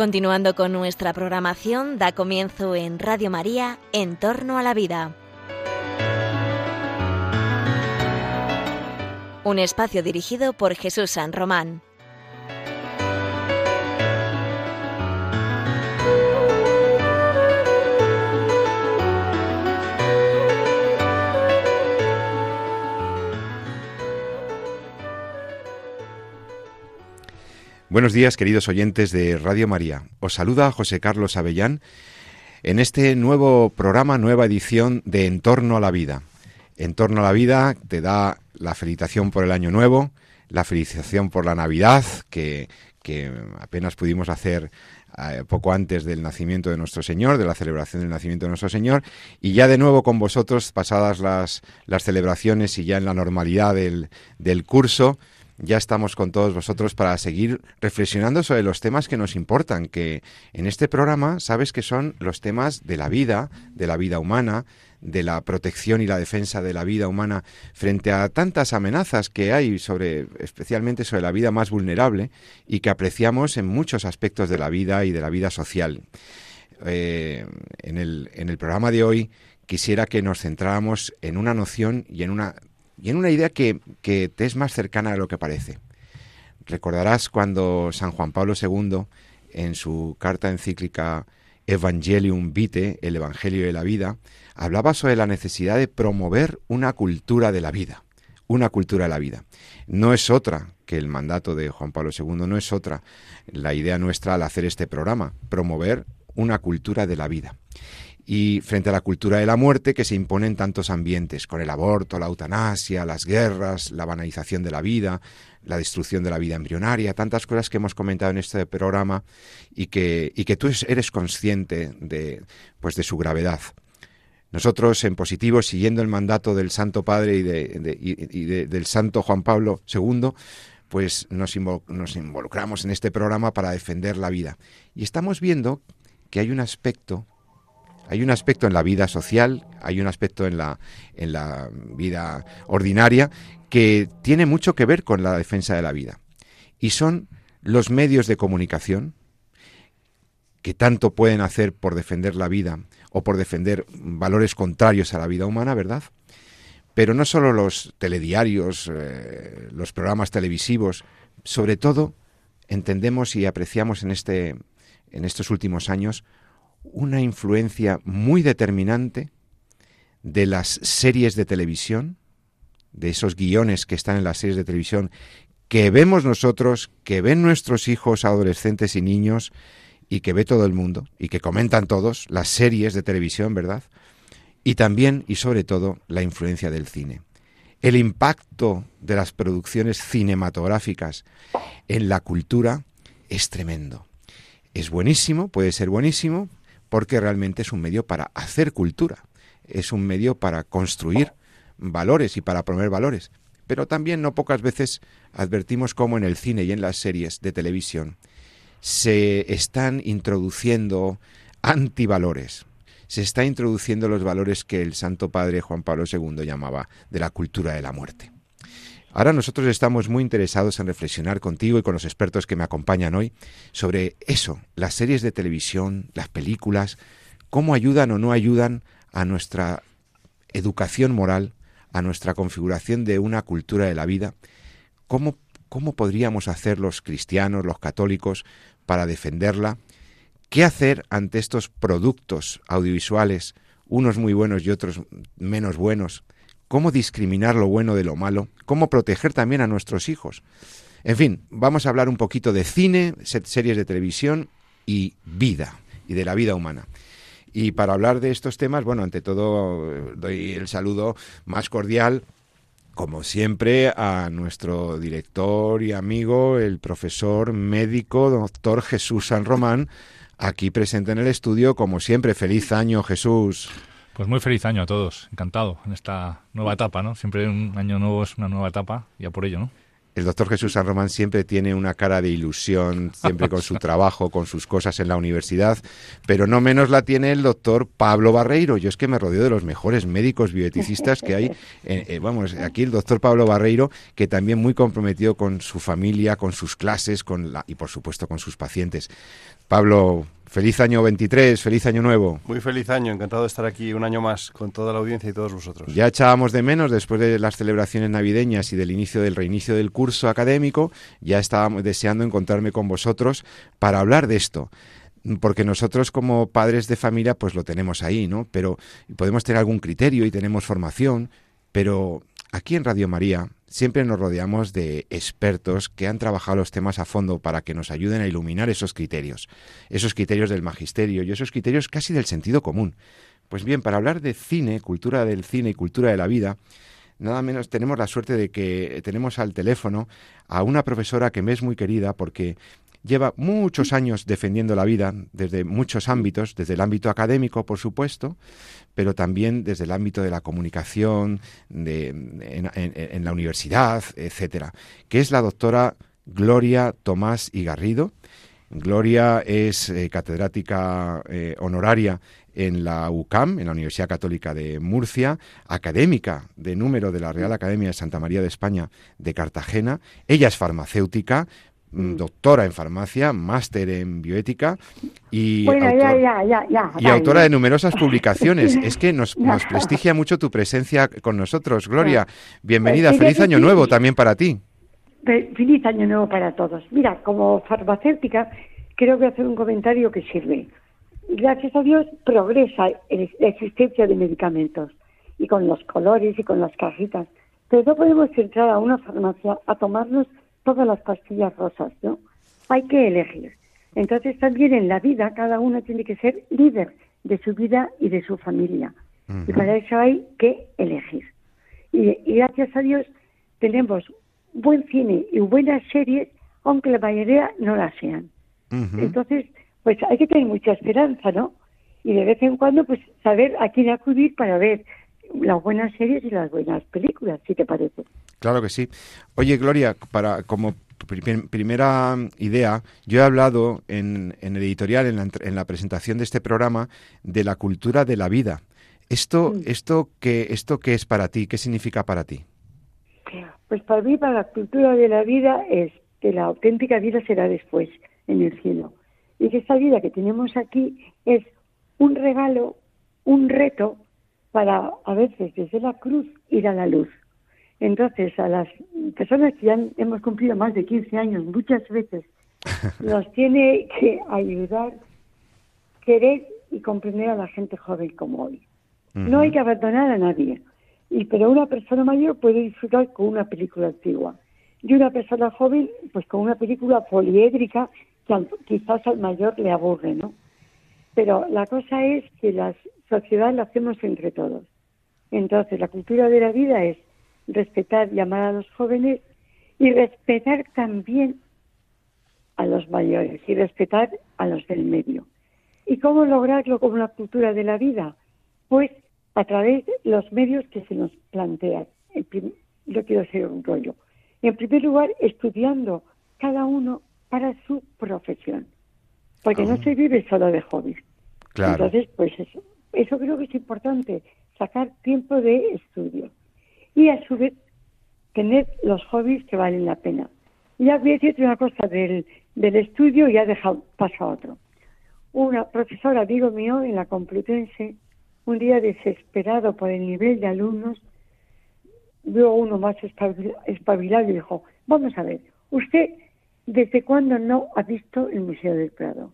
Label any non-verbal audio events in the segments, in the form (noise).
Continuando con nuestra programación, da comienzo en Radio María, En torno a la vida. Un espacio dirigido por Jesús San Román. Buenos días, queridos oyentes de Radio María. Os saluda José Carlos Avellán en este nuevo programa, nueva edición de En torno a la vida. En torno a la vida te da la felicitación por el año nuevo, la felicitación por la Navidad, que, apenas pudimos hacer eh, poco antes del nacimiento de nuestro Señor, de la celebración del nacimiento de nuestro Señor, y ya de nuevo con vosotros, pasadas las, las celebraciones y ya en la normalidad del, del curso, ya estamos con todos vosotros para seguir reflexionando sobre los temas que nos importan, que en este programa sabes que son los temas de la vida, de la vida humana, de la protección y la defensa de la vida humana frente a tantas amenazas que hay sobre especialmente sobre la vida más vulnerable y que apreciamos en muchos aspectos de la vida y de la vida social. Eh, en, el, en el programa de hoy quisiera que nos centráramos en una noción y en una y en una idea que, te es más cercana de lo que parece. Recordarás cuando San Juan Pablo II, en su carta encíclica Evangelium Vitae, el Evangelio de la Vida, hablaba sobre la necesidad de promover una cultura de la vida, una cultura de la vida. No es otra que el mandato de Juan Pablo II, no es otra la idea nuestra al hacer este programa, promover una cultura de la vida y frente a la cultura de la muerte que se impone en tantos ambientes, con el aborto, la eutanasia, las guerras, la banalización de la vida, la destrucción de la vida embrionaria, tantas cosas que hemos comentado en este programa y que, y que tú eres consciente de, pues de su gravedad. Nosotros, en positivo, siguiendo el mandato del Santo Padre y, de, del Santo Juan Pablo II, pues nos, nos involucramos en este programa para defender la vida. Y estamos viendo que hay un aspecto hay un aspecto en la vida social, hay un aspecto en la, en la vida ordinaria que tiene mucho que ver con la defensa de la vida. Y son los medios de comunicación que tanto pueden hacer por defender la vida o por defender valores contrarios a la vida humana, ¿verdad? Pero no solo los telediarios, eh, los programas televisivos, sobre todo entendemos y apreciamos en, este, en estos últimos años una influencia muy determinante de las series de televisión, de esos guiones que están en las series de televisión, que vemos nosotros, que ven nuestros hijos, adolescentes y niños, y que ve todo el mundo, y que comentan todos, las series de televisión, ¿verdad? Y también, y sobre todo, la influencia del cine. El impacto de las producciones cinematográficas en la cultura es tremendo. Es buenísimo, puede ser buenísimo, porque realmente es un medio para hacer cultura, es un medio para construir valores y para promover valores. Pero también no pocas veces advertimos cómo en el cine y en las series de televisión se están introduciendo antivalores, se está introduciendo los valores que el Santo Padre Juan Pablo II llamaba de la cultura de la muerte. Ahora nosotros estamos muy interesados en reflexionar contigo y con los expertos que me acompañan hoy sobre eso, las series de televisión, las películas, cómo ayudan o no ayudan a nuestra educación moral, a nuestra configuración de una cultura de la vida, cómo, cómo podríamos hacer los cristianos, los católicos, para defenderla, qué hacer ante estos productos audiovisuales, unos muy buenos y otros menos buenos, cómo discriminar lo bueno de lo malo, cómo proteger también a nuestros hijos. En fin, vamos a hablar un poquito de cine, series de televisión y vida, y de la vida humana. Y para hablar de estos temas, bueno, ante todo eh, doy el saludo más cordial, como siempre, a nuestro director y amigo, el profesor médico, doctor Jesús San Román, aquí presente en el estudio, como siempre. Feliz año, Jesús. Pues muy feliz año a todos, encantado en esta nueva etapa, ¿no? Siempre un año nuevo es una nueva etapa, ya por ello, ¿no? el doctor Jesús San Román siempre tiene una cara de ilusión, siempre con su (laughs) trabajo, con sus cosas en la universidad, pero no menos la tiene el doctor Pablo Barreiro. Yo es que me rodeo de los mejores médicos bioeticistas que hay. (laughs) Eh, eh, vamos, aquí el doctor Pablo Barreiro, que también muy comprometido con su familia, con sus clases con la, y por supuesto con sus pacientes. Pablo, Feliz año 23, feliz año nuevo. Muy feliz año, encantado de estar aquí un año más con toda la audiencia y todos vosotros. Ya echábamos de menos después de las celebraciones navideñas y del inicio del reinicio del curso académico, ya estábamos deseando encontrarme con vosotros para hablar de esto porque nosotros como padres de familia pues lo tenemos ahí, ¿no? Pero podemos tener algún criterio y tenemos formación, pero aquí en Radio María siempre nos rodeamos de expertos que han trabajado los temas a fondo para que nos ayuden a iluminar esos criterios, esos criterios del magisterio y esos criterios casi del sentido común. Pues bien, para hablar de cine, cultura del cine y cultura de la vida, nada menos tenemos la suerte de que tenemos al teléfono a una profesora que me es muy querida porque lleva muchos años defendiendo la vida desde muchos ámbitos, desde el ámbito académico, por supuesto, pero también desde el ámbito de la comunicación, de, en, la universidad, etcétera, que es la doctora Gloria Tomás y Garrido. Gloria es eh, catedrática eh, honoraria en la UCAM, en la Universidad Católica de Murcia, académica de número de la Real Academia de Santa María de España de Cartagena. Ella es farmacéutica, doctora en farmacia, máster en bioética y, y autora de numerosas publicaciones. (laughs) Es que nos, prestigia mucho tu presencia con nosotros. Gloria, bienvenida, pues feliz año nuevo también para ti. Feliz año nuevo para todos. Mira, como farmacéutica, creo que hacer un comentario que sirve. Gracias a Dios progresa la existencia de medicamentos y con los colores y con las cajitas. Pero no podemos entrar a una farmacia a tomarnos todas las pastillas rosas, ¿no? Hay que elegir. Entonces también en la vida cada uno tiene que ser líder de su vida y de su familia. Y para eso hay que elegir. Y, gracias a Dios tenemos buen cine y buenas series, aunque la mayoría no las sean. Entonces, pues hay que tener mucha esperanza, ¿no? Y de vez en cuando, pues saber a quién acudir para ver las buenas series y las buenas películas, si te parece. Claro que sí. Oye, Gloria, para como primera idea, yo he hablado en, en el editorial, en la, en la, presentación de este programa, de la cultura de la vida. Esto, mm. esto, qué, ¿Esto qué es para ti? ¿Qué significa para ti? Pues para mí, para la cultura de la vida, es que la auténtica vida será después, en el cielo. Y que esta vida que tenemos aquí es un regalo, un reto para a veces desde la cruz ir a la luz. Entonces, a las personas que ya hemos cumplido más de 15 años, muchas veces (laughs) nos tiene que ayudar querer y comprender a la gente joven como hoy. No hay que abandonar a nadie, y pero una persona mayor puede disfrutar con una película antigua y una persona joven pues con una película poliédrica que quizás al mayor le aburre, ¿no? Pero la cosa es que la sociedad la hacemos entre todos. Entonces, la cultura de la vida es respetar y amar a los jóvenes y respetar también a los mayores y respetar a los del medio. ¿Y cómo lograrlo como una cultura de la vida? Pues a través de los medios que se nos plantean. Yo quiero ser un rollo. En primer lugar, estudiando cada uno para su profesión. Porque no ah. se vive solo de hobbies. Entonces, pues eso, eso creo que es importante, sacar tiempo de estudio y a su vez tener los hobbies que valen la pena. Ya voy a decirte una cosa del, del estudio y ya dejado paso a otro. Una profesora, amigo mío, en la Complutense, un día desesperado por el nivel de alumnos, vio uno más espabilado y dijo, vamos a ver, ¿usted desde cuándo no ha visto el Museo del Prado?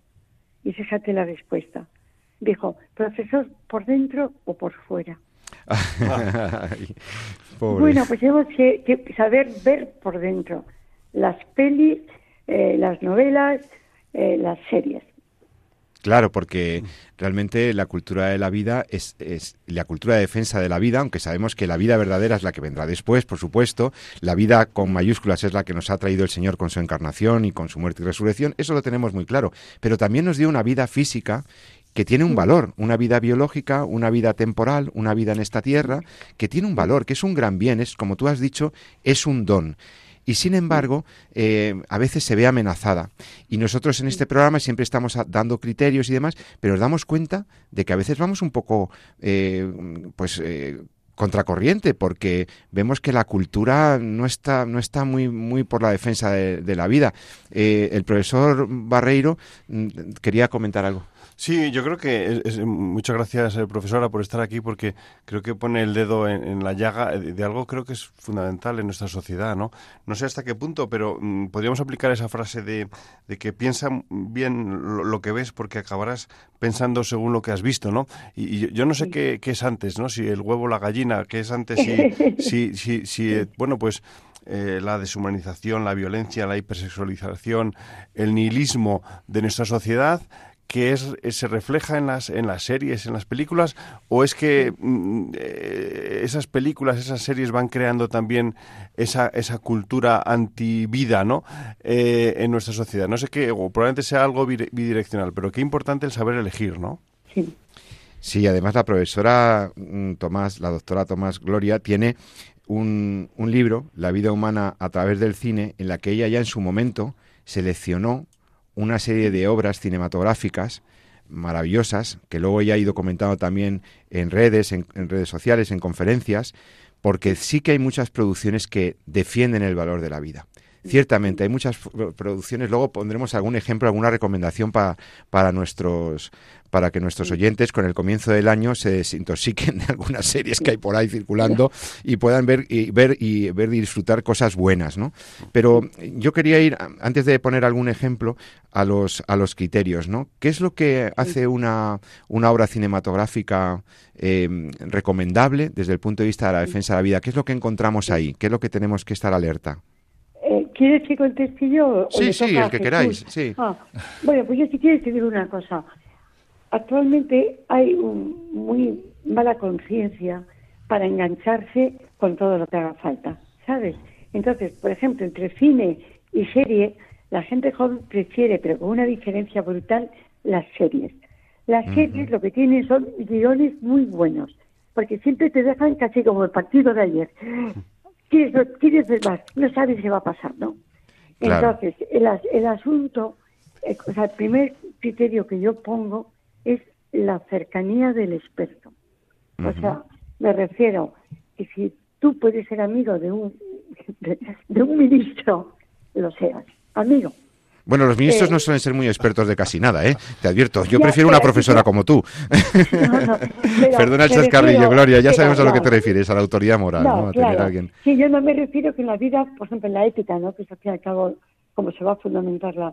Y se fíjate la respuesta. Dijo, profesor, ¿por dentro o por fuera? (laughs) (laughs) (laughs) bueno, pues tenemos que, saber ver por dentro las pelis, eh, las novelas, eh, las series. Claro, porque realmente la cultura de la vida es, es, la cultura de defensa de la vida, aunque sabemos que la vida verdadera es la que vendrá después, por supuesto. La vida con mayúsculas es la que nos ha traído el Señor con su encarnación y con su muerte y resurrección. Eso lo tenemos muy claro. Pero también nos dio una vida física que tiene un valor, una vida biológica, una vida temporal, una vida en esta tierra, que tiene un valor, que es un gran bien, es como tú has dicho, es un don. y sin embargo eh, a veces se ve amenazada. Y nosotros en este programa siempre estamos dando criterios y demás, pero nos damos cuenta de que a veces vamos un poco, eh, pues contracorriente porque vemos que la cultura no está no está muy muy por la defensa de, la vida. El profesor Barreiro mm, quería comentar algo Sí, yo creo que es, muchas gracias, eh, profesora, por estar aquí, porque creo que pone el dedo en, la llaga de, algo creo que es fundamental en nuestra sociedad, ¿no? No sé hasta qué punto, pero mm, podríamos aplicar esa frase de, que piensa bien lo, que ves porque acabarás pensando según lo que has visto, ¿no? Y, yo, no sé qué, es antes, ¿no? Si el huevo o la gallina, qué es antes, si, (laughs) si, si, eh, bueno, pues eh, la deshumanización, la violencia, la hipersexualización, el nihilismo de nuestra sociedad, que es, eh, se refleja en las, en las series, en las películas, o es que mm, eh, esas películas, esas series van creando también esa, esa cultura antivida ¿no? Eh, en nuestra sociedad? No sé qué, o probablemente sea algo bidireccional, pero qué importante el saber elegir, ¿no? Sí. Sí, además la profesora mm, Tomás, la doctora Tomás Gloria, tiene un, un libro, La vida humana a través del cine, en la que ella ya en su momento seleccionó una serie de obras cinematográficas maravillosas, que luego ya he ido comentando también en redes, en, redes sociales, en conferencias, porque sí que hay muchas producciones que defienden el valor de la vida. Ciertamente, hay muchas producciones, luego pondremos algún ejemplo, alguna recomendación para, para nuestros para que nuestros oyentes con el comienzo del año se desintoxiquen de algunas series que hay por ahí circulando y puedan ver y ver y ver y disfrutar cosas buenas, ¿no? Pero yo quería ir antes de poner algún ejemplo a los a los criterios, ¿no? ¿Qué es lo que hace una una obra cinematográfica eh, recomendable desde el punto de vista de la defensa de la vida? ¿Qué es lo que encontramos ahí? ¿Qué es lo que tenemos que estar alerta? ¿Quieres que conteste yo? Sí, sí, el que queráis. Sí. Ah, bueno, pues yo sí quiero decir una cosa actualmente hay un, muy mala conciencia para engancharse con todo lo que haga falta, ¿sabes? Entonces, por ejemplo, entre cine y serie, la gente joven prefiere, pero con una diferencia brutal, las series. Las series lo que tienen son guiones muy buenos, porque siempre te dejan casi como el partido de ayer. ¿Quieres, quieres ver más? No sabes qué va a pasar, ¿no? Entonces, el, el asunto, eh, o sea, el primer criterio que yo pongo es la cercanía del experto. O sea, me refiero que si tú puedes ser amigo de un, (laughs) de, un ministro, lo seas, amigo. Bueno, los ministros no suelen ser muy expertos de casi nada, ¿eh? Te advierto. Yo prefiero una profesora como tú. (laughs) Perdona el chascarrillo, Gloria. Ya sabemos a lo que te refieres, a la autoridad moral, ¿no? A tener a alguien. Sí, yo no me refiero que en la vida, por ejemplo, en la ética, ¿no? Que es al fin y al cabo como se va a fundamentar la,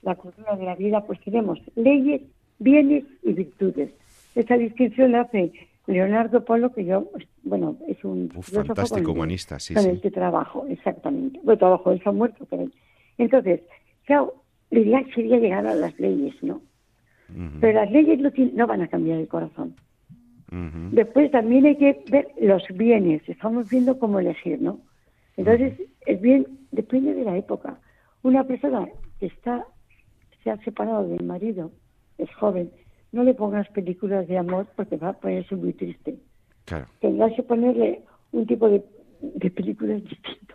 la cultura de la vida, pues tenemos leyes bienes y virtudes. Esa distinción la hace Leonardo Polo, que yo, pues, bueno, es un fantástico humanista, sí, con el que trabajo, exactamente. Bueno, trabajo, él se ha muerto, pero... Entonces, claro, lo ideal sería llegar a las leyes, ¿no? Pero las leyes no, no, van a cambiar el corazón. Después también hay que ver los bienes, estamos viendo cómo elegir, ¿no? Entonces, el bien depende de la época. Una persona que está se ha separado del marido es joven, no le pongas películas de amor porque va a ponerse muy triste. Claro. Tendrás que ponerle un tipo de, películas distinto.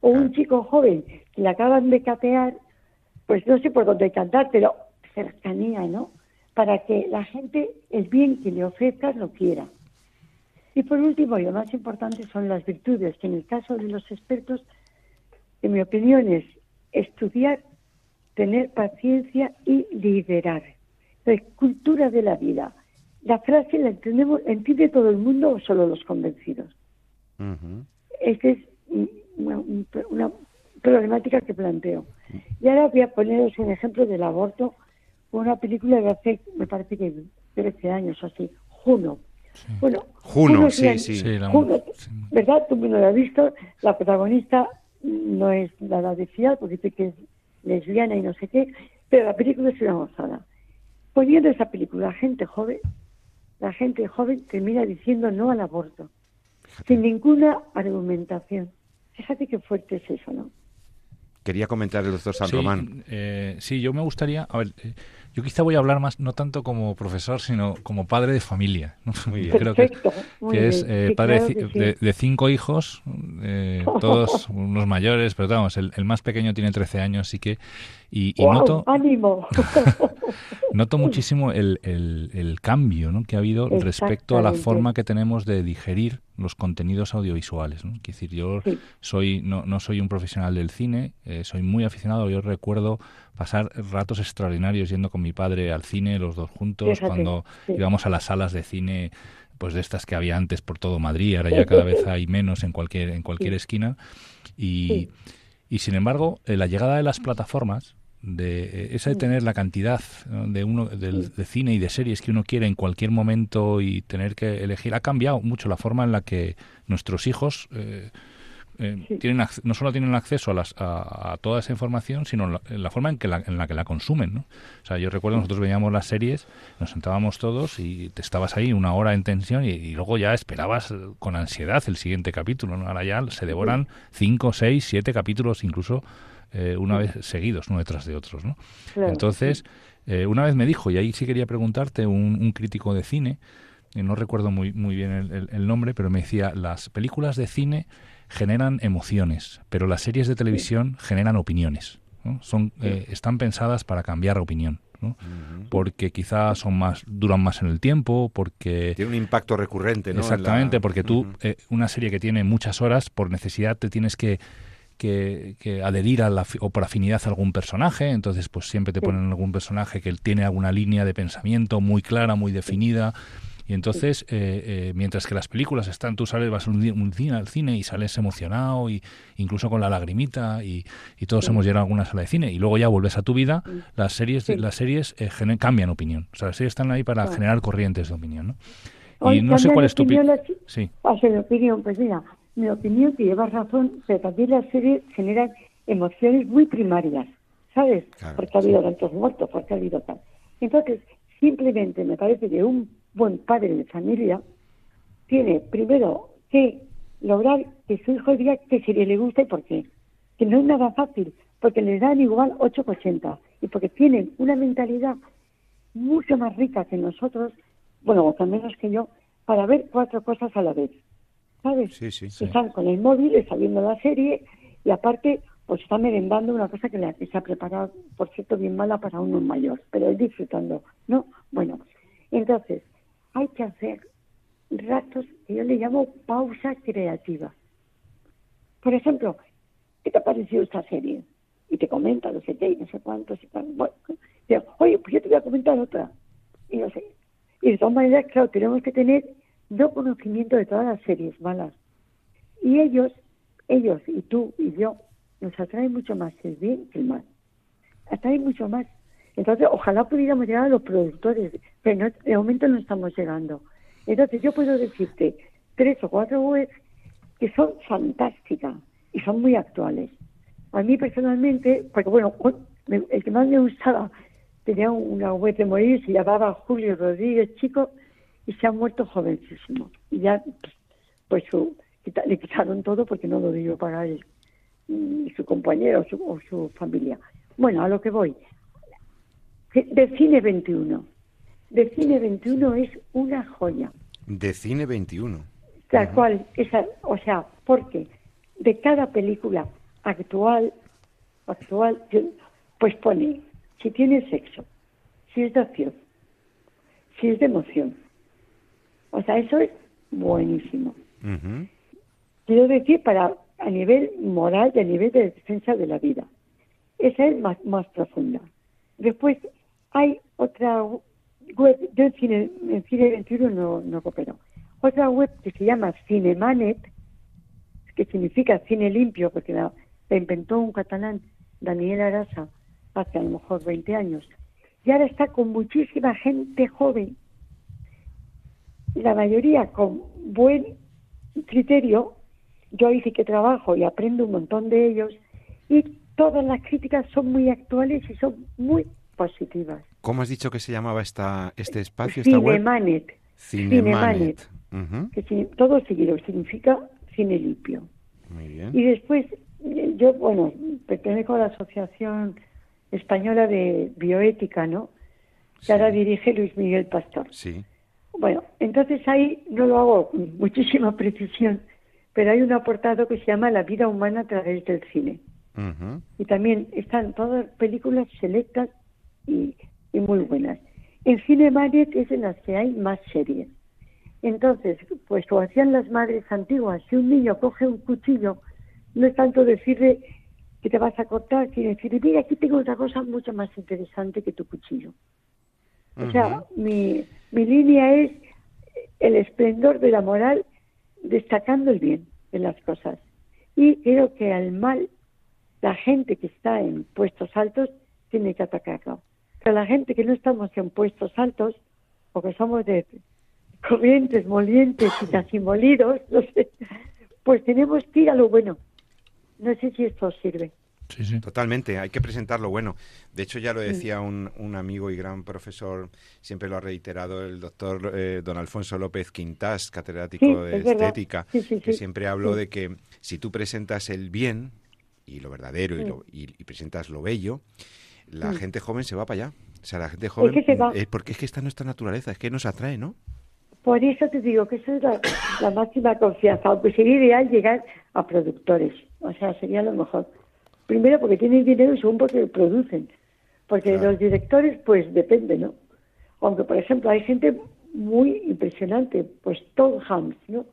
O un chico joven que le acaban de capear, pues no sé por dónde cantar, pero cercanía, ¿no? Para que la gente, el bien que le ofrezcas, lo quiera. Y por último, y lo más importante son las virtudes, que en el caso de los expertos, en mi opinión, es estudiar, tener paciencia y liderar cultura de la vida. La frase la entendemos, entiende todo el mundo o solo los convencidos. Esta es una, problemática que planteo. Y ahora voy a poneros un ejemplo del aborto, una película de hace, me parece que 13 años o así, Juno. Bueno, Juno, sí, sí. Juno, ¿verdad? Tú no lo has visto. La protagonista no es nada de fiar porque dice que es lesbiana y no sé qué, pero la película es una gozada poniendo esa película, la gente joven, la gente joven termina diciendo no al aborto, sin ninguna argumentación. Fíjate qué fuerte es eso, ¿no? Quería comentar el doctor San Román. Eh, sí, yo me gustaría, a ver, eh, Yo quizá voy a hablar más, no tanto como profesor, sino como padre de familia. (laughs) Muy Creo que, es eh, padre de, cinco hijos, eh, (laughs) todos unos mayores, pero vamos, el, más pequeño tiene 13 años, así que... Y, noto, ánimo. (laughs) noto muchísimo el, el, cambio ¿no? que ha habido respecto a la forma que tenemos de digerir los contenidos audiovisuales. ¿no? decir, yo soy no, no soy un profesional del cine, eh, soy muy aficionado. Yo recuerdo pasar ratos extraordinarios yendo con mi padre al cine, los dos juntos, cuando íbamos a las salas de cine pues de estas que había antes por todo Madrid, ahora ya cada vez hay menos en cualquier en cualquier esquina. Y, y sin embargo eh, la llegada de las plataformas de eh, esa de tener la cantidad de uno del, de cine y de series que uno quiere en cualquier momento y tener que elegir ha cambiado mucho la forma en la que nuestros hijos eh, eh, tienen no solo tienen acceso a, las, a, toda esa información, sino en la, forma en, que la, en la que la consumen. ¿no? O sea, yo recuerdo nosotros veíamos las series, nos sentábamos todos y te estabas ahí una hora en tensión y, luego ya esperabas con ansiedad el siguiente capítulo. ¿no? Ahora ya se devoran cinco, seis, siete capítulos incluso eh, una vez seguidos, uno detrás de otros. ¿no? Entonces, eh, una vez me dijo, y ahí sí quería preguntarte, un, un crítico de cine, no recuerdo muy, muy bien el, el nombre, pero me decía, las películas de cine generan emociones, pero las series de televisión generan opiniones. Son, eh, están pensadas para cambiar opinión. porque quizás son más duran más en el tiempo porque tiene un impacto recurrente ¿no? exactamente porque tú eh, una serie que tiene muchas horas por necesidad te tienes que que, adherir a la, o por afinidad a algún personaje, entonces pues siempre te ponen algún personaje que tiene alguna línea de pensamiento muy clara, muy definida, y entonces, eh, eh, mientras que las películas están, tú sales, vas un, un cine, al cine y sales emocionado, y incluso con la lagrimita, y, y todos hemos llegado a alguna sala de cine, y luego ya vuelves a tu vida, las series, las series eh, cambian opinión. O sea, las series están ahí para generar corrientes de opinión, ¿no? Y no sé cuál es tu opinión. Sí. mi opinión, pues mira, mi opinión que llevas razón, pero también las series generan emociones muy primarias, ¿sabes? porque ha habido tantos muertos, porque ha habido tal. Entonces, simplemente me parece que un buen padre de familia tiene primero que lograr que su hijo diga qué serie le gusta y por qué. Que no es nada fácil, porque les dan igual 8,80 y porque tienen una mentalidad mucho más rica que nosotros, bueno, o menos que yo, para ver cuatro cosas a la vez. ¿Sabes? Sí, sí, Están con el móvil, están viendo la serie y aparte pues está merendando una cosa que, le, se ha preparado, por cierto, bien mala para uno mayor, pero es disfrutando, ¿no? Bueno, entonces, hay que hacer ratos que yo le llamo pausa creativa. Por ejemplo, ¿qué te ha parecido esta serie? Y te comenta no sé qué, no sé cuántos y tal. Bueno, oye, pues yo te voy a comentar otra. Y no sé. Y de todas maneras, claro, tenemos que tener no conocimiento de todas las series malas. Y ellos, ellos y tú y yo, nos atraen mucho más el bien que el mal. Atraen mucho más. Entonces, ojalá pudiéramos llegar a los productores, pero de momento no estamos llegando. Entonces, yo puedo decirte tres o cuatro webs que son fantásticas y son muy actuales. A mí personalmente, porque bueno, el que más me gustaba tenía una web de morir, se llamaba Julio Rodríguez Chico y se ha muerto jovencísimo. Y ya, pues, su, le quitaron todo porque no lo dio pagar él, su compañero o su familia. Bueno, a lo que voy de Cine 21. De Cine 21 es una joya. De Cine 21. Tal cual, esa, o sea, porque de cada película actual, actual, pues pone si tiene sexo, si es de acción, si es de emoción. O sea, eso es buenísimo. Quiero decir, para a nivel moral y a nivel de defensa de la vida. Esa es más, más profunda. Después, hay otra web, yo en Cine, en Cine 21 no, no coopero, otra web que se llama Cinemanet, que significa cine limpio, porque la, inventó un catalán, Daniel Arasa, hace a lo mejor 20 años, y ahora está con muchísima gente joven, la mayoría con buen criterio, yo hice que trabajo y aprendo un montón de ellos, y todas las críticas son muy actuales y son muy positivas. ¿Cómo has dicho que se llamaba esta, este espacio, esta Cinemanet. web? Cinemanet. Que todo seguido significa cine limpio. Muy bien. Y después, yo, bueno, pertenezco a la Asociación Española de Bioética, ¿no? que ahora dirige Luis Miguel Pastor. Sí. Bueno, entonces ahí no lo hago con muchísima precisión, pero hay un apartado que se llama La vida humana a través del cine. Y también están todas películas selectas y, muy buenas. En Cine Mariet es en las que hay más series. Entonces, pues como hacían las madres antiguas, si un niño coge un cuchillo, no es tanto decirle que te vas a cortar, sino decirle, mira, aquí tengo otra cosa mucho más interesante que tu cuchillo. O sea, mi, mi línea es el esplendor de la moral destacando el bien de las cosas. Y creo que al mal, la gente que está en puestos altos tiene que atacarlo. Pero la gente que no estamos en puestos altos, o que somos de corrientes, molientes y casi molidos, (laughs) no sé, pues tenemos que ir a lo bueno. No sé si esto sirve. Sí, sí. Totalmente, hay que presentar lo bueno. De hecho, ya lo decía un, un, amigo y gran profesor, siempre lo ha reiterado el doctor eh, don Alfonso López Quintas, catedrático de estética, que siempre habló de que si tú presentas el bien y lo verdadero y, lo, y, presentas lo bello, la gente joven se va para allá. O sea, la gente joven... Es porque es que esta es nuestra naturaleza, es que nos atrae, ¿no? Por eso te digo que eso es la, la máxima confianza, aunque sería ideal llegar a productores, o sea, sería lo mejor Primero porque tienen dinero y segundo porque producen. Porque los directores, pues depende, ¿no? Aunque, por ejemplo, hay gente muy impresionante, pues Tom Hanks, ¿no?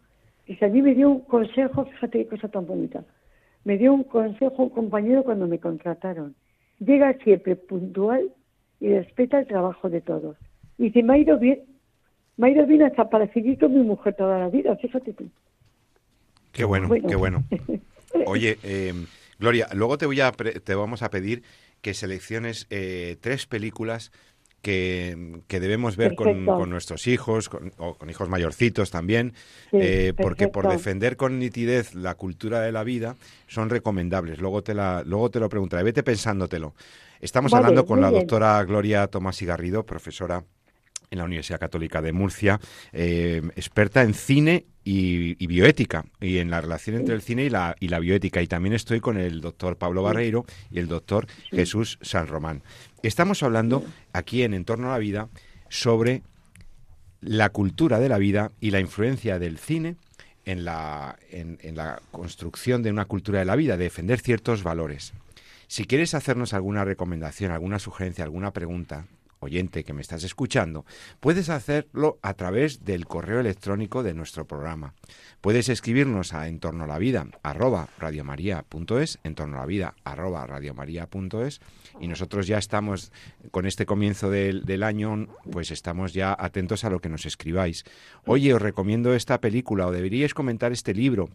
Y a mí me dio un consejo, fíjate qué cosa tan bonita. Me dio un consejo un compañero cuando me contrataron. Llega siempre puntual y respeta el trabajo de todos. Y dice, me ha ido bien. Me ha ido bien hasta para seguir con mi mujer toda la vida, fíjate tú. Qué bueno, qué bueno. (laughs) Oye, eh, Gloria, luego te, voy a te vamos a pedir que selecciones eh, tres películas que, debemos ver con, nuestros hijos, o con hijos mayorcitos también, eh, porque por defender con nitidez la cultura de la vida son recomendables. Luego te, la, luego te lo preguntaré, vete pensándotelo. Estamos hablando con la doctora Gloria Tomás y Garrido, profesora en la Universidad Católica de Murcia, eh, experta en cine y, bioética, y en la relación entre el cine y la, y la bioética. Y también estoy con el doctor Pablo Barreiro y el doctor Jesús San Román. Estamos hablando aquí en Entorno a la Vida sobre la cultura de la vida y la influencia del cine en la, en, en la construcción de una cultura de la vida, de defender ciertos valores. Si quieres hacernos alguna recomendación, alguna sugerencia, alguna pregunta, oyente que me estás escuchando, puedes hacerlo a través del correo electrónico de nuestro programa. Puedes escribirnos a entorno la vida la vida radiomaria.es y nosotros ya estamos con este comienzo del, del año, pues estamos ya atentos a lo que nos escribáis. Oye, os recomiendo esta película o deberíais comentar este libro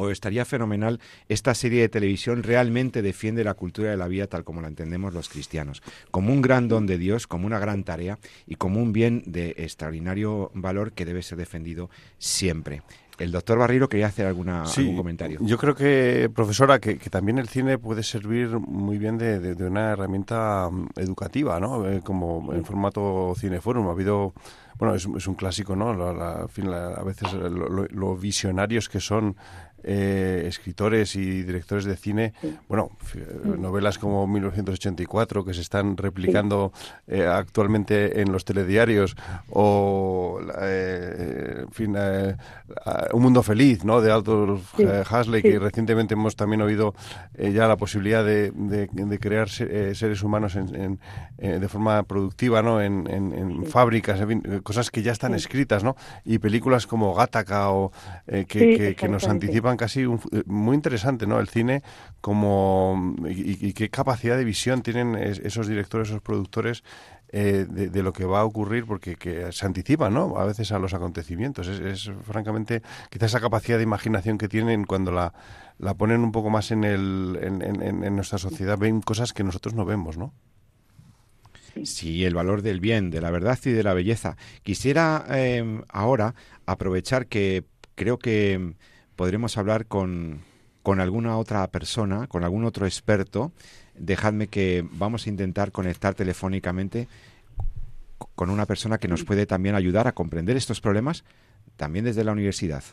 o estaría fenomenal esta serie de televisión realmente defiende la cultura de la vida tal como la entendemos los cristianos, como un gran don de Dios, como una gran tarea y como un bien de extraordinario valor que debe ser defendido siempre. El doctor Barriro quería hacer alguna, algún comentario. Yo creo que, profesora, que, también el cine puede servir muy bien de, una herramienta mm, educativa, ¿no? Eh, como en formato cineforum. Ha habido bueno, es, un clásico, ¿no? a veces lo, visionarios que son eh, escritores y directores de cine, bueno, novelas como 1984 que se están replicando eh, actualmente en los telediarios o, eh, en fin, Un Mundo Feliz, ¿no? De Aldous Huxley, que recientemente hemos también oído ya la posibilidad de, crear seres humanos de forma productiva, ¿no? En, fábricas, cosas que ya están escritas, ¿no? Y películas como Gattaca o que, que nos anticipan casi eh, muy interesante, ¿no? El cine como y, qué capacidad de visión tienen esos directores, esos productores eh, de, lo que va a ocurrir porque que se anticipan, ¿no? A veces a los acontecimientos. Es, francamente quizás esa capacidad de imaginación que tienen cuando la, la ponen un poco más en, el, en, nuestra sociedad ven cosas que nosotros no vemos, ¿no? Sí, el valor del bien, de la verdad y de la belleza. Quisiera eh, ahora aprovechar que creo que podremos hablar con, con alguna otra persona, con algún otro experto. Dejadme que vamos a intentar conectar telefónicamente con una persona que nos puede también ayudar a comprender estos problemas, también desde la universidad.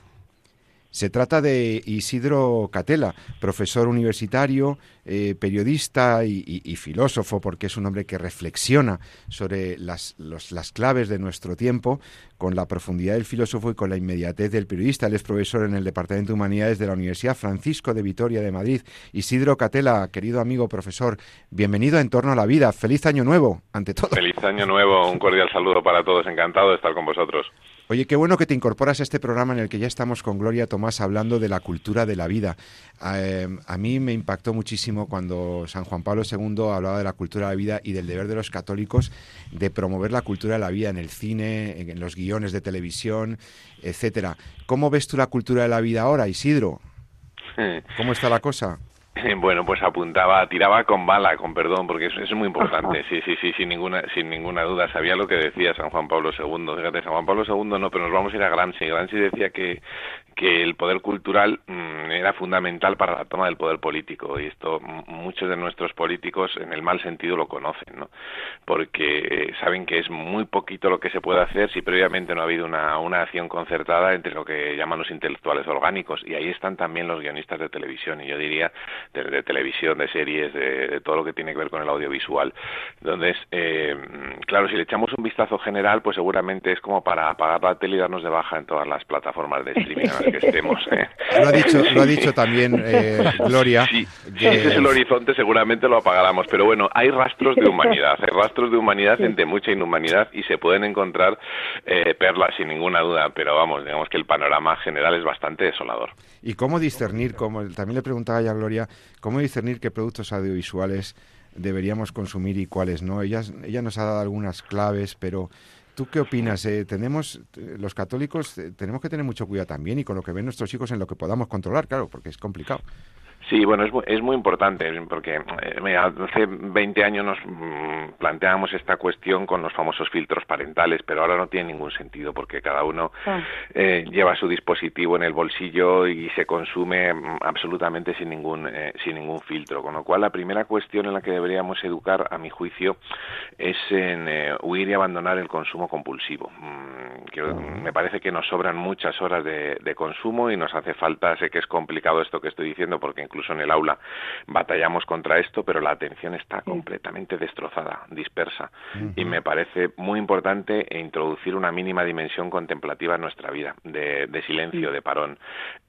Se trata de Isidro Catela, profesor universitario, eh, periodista y, filósofo, porque es un hombre que reflexiona sobre las, las claves de nuestro tiempo con la profundidad del filósofo y con la inmediatez del periodista. Él es profesor en el Departamento de Humanidades de la Universidad Francisco de Vitoria de Madrid. Isidro Catela, querido amigo profesor, bienvenido a En torno a la vida. Feliz año nuevo, ante todo. Feliz año nuevo, un cordial saludo para todos. Encantado de estar con vosotros. Oye, qué bueno que te incorporas a este programa en el que ya estamos con Gloria Tomás hablando de la cultura de la vida. Eh, a mí me impactó muchísimo cuando San Juan Pablo II hablaba de la cultura de la vida y del deber de los católicos de promover la cultura de la vida en el cine, en los guiones de televisión, etcétera. ¿Cómo ves tú la cultura de la vida ahora, Isidro? (laughs) ¿Cómo está la cosa? (laughs) Bueno, pues apuntaba, tiraba con bala, con perdón, porque eso, es muy importante. (laughs) Sí, sí, sí, sin ninguna, sin ninguna duda. Sabía lo que decía San Juan Pablo II. Fíjate, San Juan Pablo II no, pero nos vamos a ir a Gramsci. Gramsci decía que que el poder cultural mm, era fundamental para la toma del poder político y esto muchos de nuestros políticos en el mal sentido lo conocen, ¿no? Porque eh, saben que es muy poquito lo que se puede hacer si previamente no ha habido una, una acción concertada entre lo que llaman los intelectuales orgánicos y ahí están también los guionistas de televisión y yo diría de, televisión, de series, de, todo lo que tiene que ver con el audiovisual. Entonces, eh, claro, si le echamos un vistazo general, pues seguramente es como para apagar la tele y darnos de baja en todas las plataformas de (laughs) streaming que estemos. ¿eh? (laughs) Lo, ha dicho, lo ha dicho también eh, Gloria. Sí, si ese es el horizonte seguramente lo apagáramos, pero bueno, hay rastros de humanidad, hay rastros de humanidad entre mucha inhumanidad y se pueden encontrar eh, perlas sin ninguna duda, pero vamos, digamos que el panorama general es bastante desolador. ¿Y cómo discernir, como también le preguntaba ya Gloria, cómo discernir qué productos audiovisuales deberíamos consumir y cuáles no? Ella, ella nos ha dado algunas claves, pero ¿Tú qué opinas? Eh, tenemos, los católicos, eh, tenemos que tener mucho cuidado también y con lo que ven nuestros hijos en lo que podamos controlar, claro, porque es complicado. Sí, bueno, es muy, es muy importante porque eh, hace 20 años nos mm, planteábamos esta cuestión con los famosos filtros parentales, pero ahora no tiene ningún sentido porque cada uno ah. eh, lleva su dispositivo en el bolsillo y se consume mm, absolutamente sin ningún, eh, sin ningún filtro. Con lo cual, la primera cuestión en la que deberíamos educar, a mi juicio, es en huir y abandonar el consumo compulsivo. Mm, que, me parece que nos sobran muchas horas de, de consumo y nos hace falta, sé que es complicado esto que estoy diciendo porque incluso en el aula batallamos contra esto, pero la atención está completamente destrozada, dispersa. Y me parece muy importante introducir una mínima dimensión contemplativa en nuestra vida, de, silencio, de parón.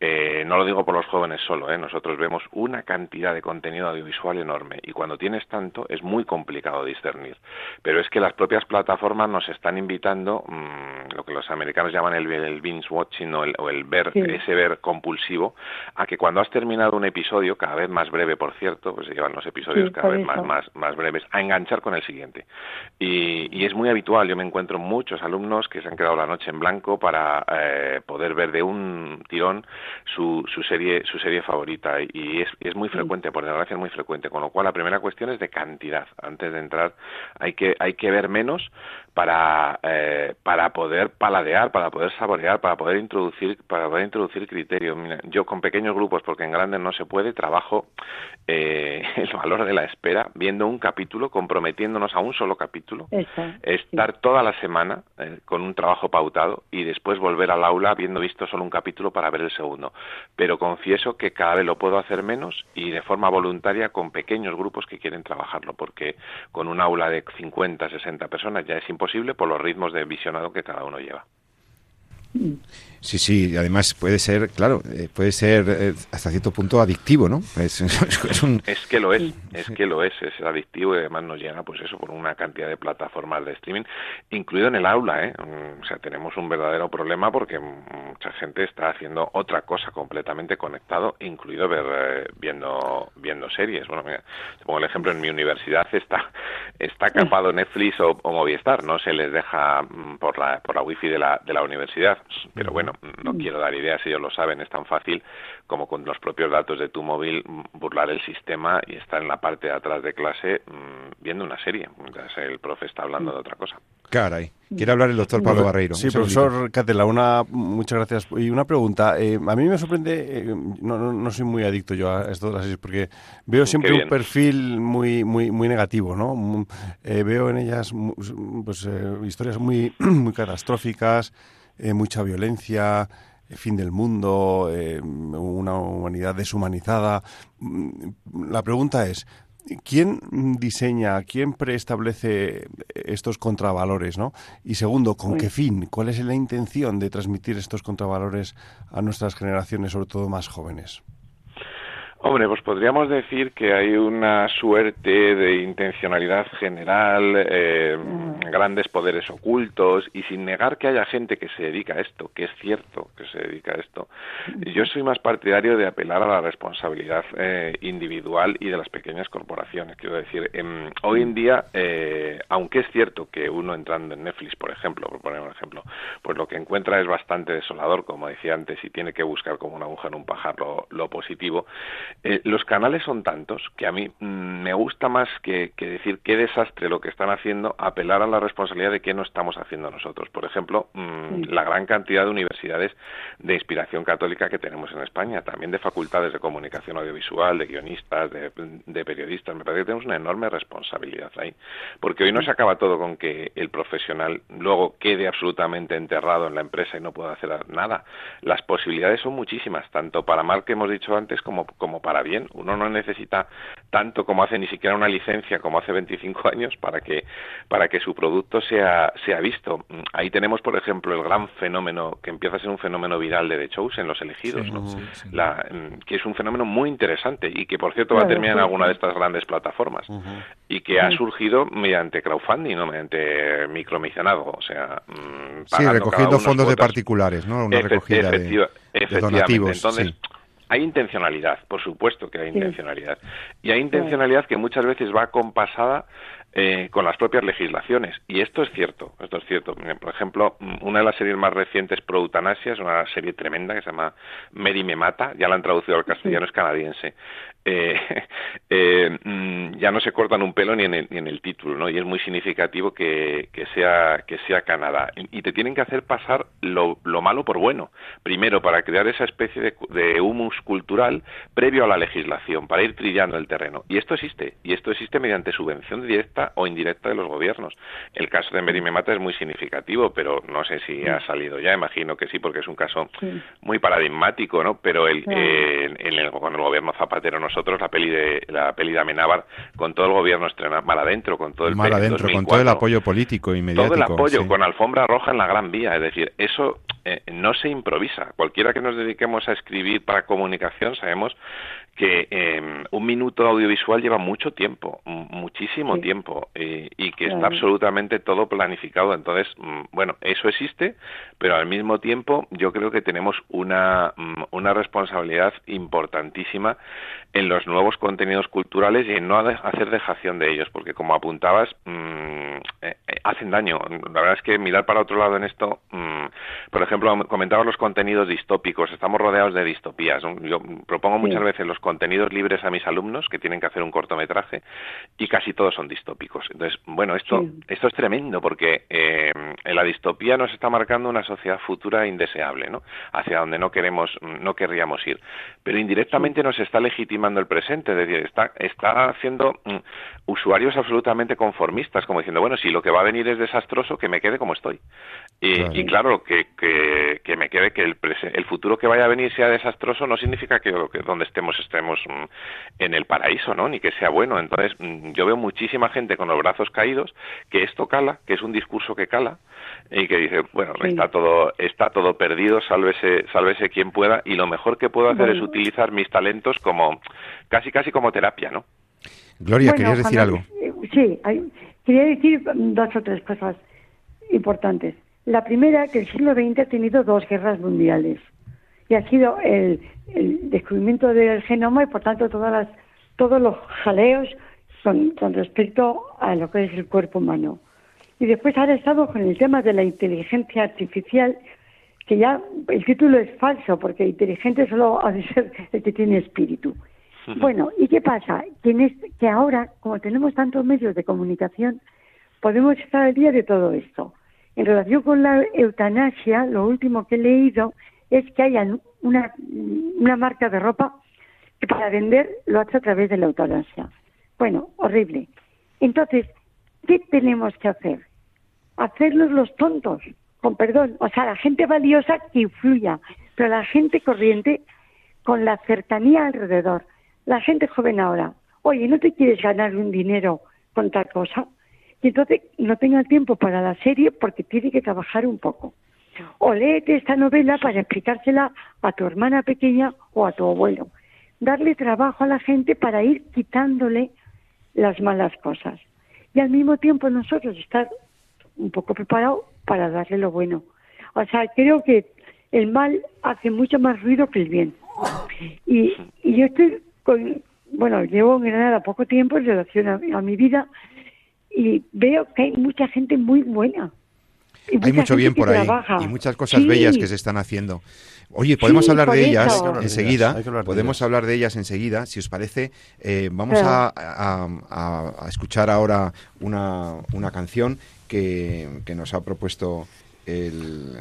Eh, no lo digo por los jóvenes solo, ¿eh? nosotros vemos una cantidad de contenido audiovisual enorme y cuando tienes tanto es muy complicado discernir. Pero es que las propias plataformas nos están invitando, mm, lo que los americanos llaman el, el binge watching o el, ver, ese ver compulsivo, a que cuando has terminado un episodio cada vez más breve, por cierto, pues se llevan los episodios cada vez más, más, más breves, a enganchar con el siguiente. Y, y, es muy habitual, yo me encuentro muchos alumnos que se han quedado la noche en blanco para eh, poder ver de un tirón su, su, serie, su serie favorita. Y es, es muy frecuente, por desgracia es muy frecuente, con lo cual la primera cuestión es de cantidad. Antes de entrar hay que, hay que ver menos para, eh, para poder paladear, para poder saborear, para poder introducir, para poder introducir criterios. yo con pequeños grupos, porque en grandes no se puede, de trabajo eh, (laughs) el valor de la espera, viendo un capítulo, comprometiéndonos a un solo capítulo, estar toda la semana eh, con un trabajo pautado y después volver al aula habiendo visto solo un capítulo para ver el segundo. Pero confieso que cada vez lo puedo hacer menos y de forma voluntaria con pequeños grupos que quieren trabajarlo, porque con un aula de 50, 60 personas ya es imposible por los ritmos de visionado que cada uno lleva. Sí, sí, además puede ser, claro, eh, puede ser eh, hasta cierto punto adictivo, ¿no? Es, (laughs) que lo es, es que lo es, es adictivo y además nos llega, pues eso, por una cantidad de plataformas de streaming, incluido en el aula, ¿eh? Mm, o sea, tenemos un verdadero problema porque mucha gente está haciendo otra cosa completamente conectado, incluido ver, eh, viendo, viendo series. Bueno, mira, te pongo el ejemplo, en mi universidad está, está capado Netflix o, o Movistar, no se les deja mm, por la, por la wifi de la, de la universidad, pero bueno, no mm. quiero dar ideas, ellos lo saben, es tan fácil como con los propios datos de tu móvil burlar el sistema y estar en la parte de atrás de clase mm, viendo una serie, mientras el profe está hablando de otra cosa. Caray. Quiere hablar el doctor Pablo Barreiro. Sí, profesor Catela, una, muchas gracias. Y una pregunta. Eh, a mí me sorprende, eh, no, no, soy muy adicto yo a esto de las series, porque veo siempre un perfil muy muy muy negativo, ¿no? Mm, eh, veo en ellas pues, historias muy, (clears throat) muy catastróficas, mucha violencia, fin del mundo, eh, una humanidad deshumanizada. Mm, la pregunta es, ¿quién diseña, quién preestablece estos contravalores? ¿no? Y segundo, ¿con qué fin? ¿Cuál es la intención de transmitir estos contravalores a nuestras generaciones, sobre todo más jóvenes? Hombre, pues podríamos decir que hay una suerte de intencionalidad general, eh, mm. Grandes poderes ocultos, y sin negar que haya gente que se dedica a esto, que es cierto que se dedica a esto, yo soy más partidario de apelar a la responsabilidad eh, individual y de las pequeñas corporaciones. Quiero decir, em, hoy en día, eh, aunque es cierto que uno entrando en Netflix, por ejemplo, por poner un ejemplo, pues lo que encuentra es bastante desolador, como decía antes, y tiene que buscar como una aguja en un pajar lo positivo, eh, los canales son tantos que a mí mm, me gusta más que, decir qué desastre lo que están haciendo, apelar a la responsabilidad de qué no estamos haciendo nosotros. Por ejemplo, mm, la gran cantidad de universidades de inspiración católica que tenemos en España, también de facultades de comunicación audiovisual, de guionistas, de, periodistas. Me parece que tenemos una enorme responsabilidad ahí. Porque hoy no se acaba todo con que el profesional luego quede absolutamente enterrado en la empresa y no pueda hacer nada. Las posibilidades son muchísimas, tanto para mal que hemos dicho antes como, como para bien. Uno no necesita tanto como hace ni siquiera una licencia como hace 25 años para que para que su producto sea sea visto. Ahí tenemos, por ejemplo, el gran fenómeno que empieza a ser un fenómeno viral de The Shows en los elegidos, mm, que es un fenómeno muy interesante y que, por cierto, va a terminar en alguna de estas grandes plataformas y que ha surgido mediante crowdfunding, no mediante micromisionado, o sea, mm, sí, recogiendo fondos de particulares, ¿no? Una recogida de, donativos. Entonces, hay intencionalidad, por supuesto que hay intencionalidad. Y hay intencionalidad que muchas veces va compasada eh, con las propias legislaciones. Y esto es cierto, esto es cierto. Por ejemplo, una de las series más recientes pro eutanasia es una serie tremenda que se llama Mary me mata, ya la han traducido al castellano, es canadiense. (laughs) Eh, eh, mm, ya no se cortan un pelo ni en el, ni en el título, ¿no? Y es muy significativo que, que sea que sea Canadá. Y, te tienen que hacer pasar lo, lo, malo por bueno. Primero, para crear esa especie de, de, humus cultural previo a la legislación, para ir trillando el terreno. Y esto existe. Y esto existe mediante subvención directa o indirecta de los gobiernos. El caso de Mary Mata es muy significativo, pero no sé si ha salido ya. Imagino que sí, porque es un caso muy paradigmático, ¿no? Pero el, eh, en el, con el gobierno Zapatero no nosotros la peli de la peli de Amenábar con todo el gobierno estrenado mal adentro, con todo el mal adentro, con todo el apoyo político y mediático. Todo el apoyo, con alfombra roja en la Gran Vía, es decir, eso eh, no se improvisa. Cualquiera que nos dediquemos a escribir para comunicación sabemos que eh, un minuto audiovisual lleva mucho tiempo, muchísimo tiempo, eh, y que está absolutamente todo planificado. Entonces, mm, bueno, eso existe, pero al mismo tiempo yo creo que tenemos una, mm, una responsabilidad importantísima en los nuevos contenidos culturales y en no hacer dejación de ellos, porque como apuntabas, mm, eh, hacen daño. La verdad es que mirar para otro lado en esto, por ejemplo, comentabas los contenidos distópicos, estamos rodeados de distopías. Yo propongo muchas veces los contenidos libres a mis alumnos que tienen que hacer un cortometraje y casi todos son distópicos. Entonces, bueno, esto, esto es tremendo porque eh, la distopía nos está marcando una sociedad futura indeseable, ¿no? Hacia donde no queremos, no querríamos ir. Pero indirectamente nos está legitimando el presente, es decir, está, está haciendo mm, usuarios absolutamente conformistas, como diciendo, bueno, si lo que va a venir es desastroso, que me quede como estoy. Y claro, que, que, me quede que el, el futuro que vaya a venir sea desastroso no significa que, que donde estemos estemos estemos mm, en el paraíso, ¿no? Ni que sea bueno. Entonces, mm, yo veo muchísima gente con los brazos caídos que esto cala, que es un discurso que cala y que dice, bueno, está todo está todo perdido, sálvese sálvese quien pueda y lo mejor que puedo hacer es utilizar mis talentos como casi casi como terapia, ¿no? Gloria, ¿querías decir algo? Sí, quería decir dos o tres cosas importantes. La primera, que el siglo XX ha tenido dos guerras mundiales y ha sido el, descubrimiento del genoma y por tanto todas las, todos los jaleos con, con respecto a lo que es el cuerpo humano. Y después ha estado con el tema de la inteligencia artificial, que ya el título es falso, porque inteligente solo ha de ser el que tiene espíritu. Bueno, ¿y qué pasa? Que, que ahora, como tenemos tantos medios de comunicación, podemos estar al día de todo esto. En relación con la eutanasia, lo último que he leído es que haya una, una marca de ropa que para vender lo hace a través de la eutanasia. Bueno, horrible. Entonces, ¿qué tenemos que hacer? Hacerlos los tontos, con perdón. O sea, la gente valiosa que influya. pero la gente corriente con la cercanía alrededor. La gente joven ahora, oye, ¿no te quieres ganar un dinero con tal cosa? Y entonces no tenga tiempo para la serie porque tiene que trabajar un poco. O léete esta novela para explicársela a tu hermana pequeña o a tu abuelo. Darle trabajo a la gente para ir quitándole las malas cosas. Y al mismo tiempo nosotros estar un poco preparados para darle lo bueno. O sea, creo que el mal hace mucho más ruido que el bien. Y, y yo estoy con, bueno, llevo en Granada poco tiempo en relación a mi vida y veo que hay mucha gente muy buena hay mucho bien por ahí y muchas cosas bellas que se están haciendo. Oye, podemos hablar de ellas enseguida. Podemos hablar de ellas enseguida. Si os parece, eh, vamos a, escuchar ahora una, una canción que, nos ha propuesto el,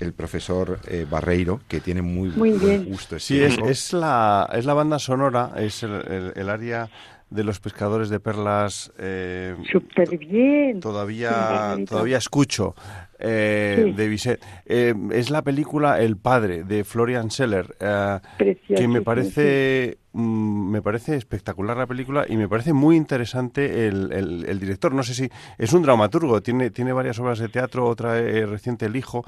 el profesor eh, Barreiro, que tiene muy, buen gusto. Sí, es, la, es la banda sonora, es el, el área de los pescadores de perlas. Eh, Súper bien. Todavía, todavía escucho eh, de Bizet. Eh, es la película El Padre de Florian Seller, eh, que me parece mm, me parece espectacular la película y me parece muy interesante el, el, director. No sé si es un dramaturgo, tiene, tiene varias obras de teatro, otra reciente El Hijo.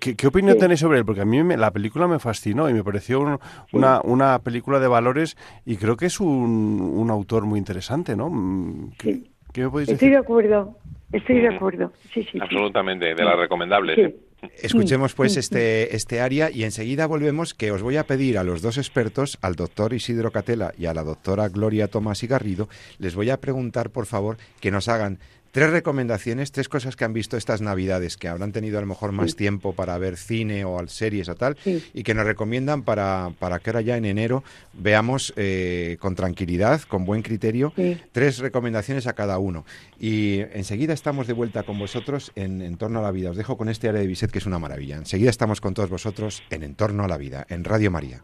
¿qué, opinión tenéis sobre él? Porque a mí la película me fascinó y me pareció una, una película de valores y creo que es un, un autor muy interesante, ¿no? Mm, ¿Qué, ¿qué me podéis decir? Estoy de acuerdo. Estoy de acuerdo, sí, sí. Absolutamente, de las recomendables. ¿eh? Escuchemos pues este, este área y enseguida volvemos que os voy a pedir a los dos expertos, al doctor Isidro Catela y a la doctora Gloria Tomás y Garrido, les voy a preguntar por favor que nos hagan Tres recomendaciones, tres cosas que han visto estas Navidades, que habrán tenido a lo mejor más tiempo para ver cine o series o tal, y que nos recomiendan para, para que ahora ya en enero veamos eh, con tranquilidad, con buen criterio, tres recomendaciones a cada uno. Y enseguida estamos de vuelta con vosotros en Entorno a la Vida. Os dejo con este área de Biset que es una maravilla. Enseguida estamos con todos vosotros en Entorno a la Vida, en Radio María.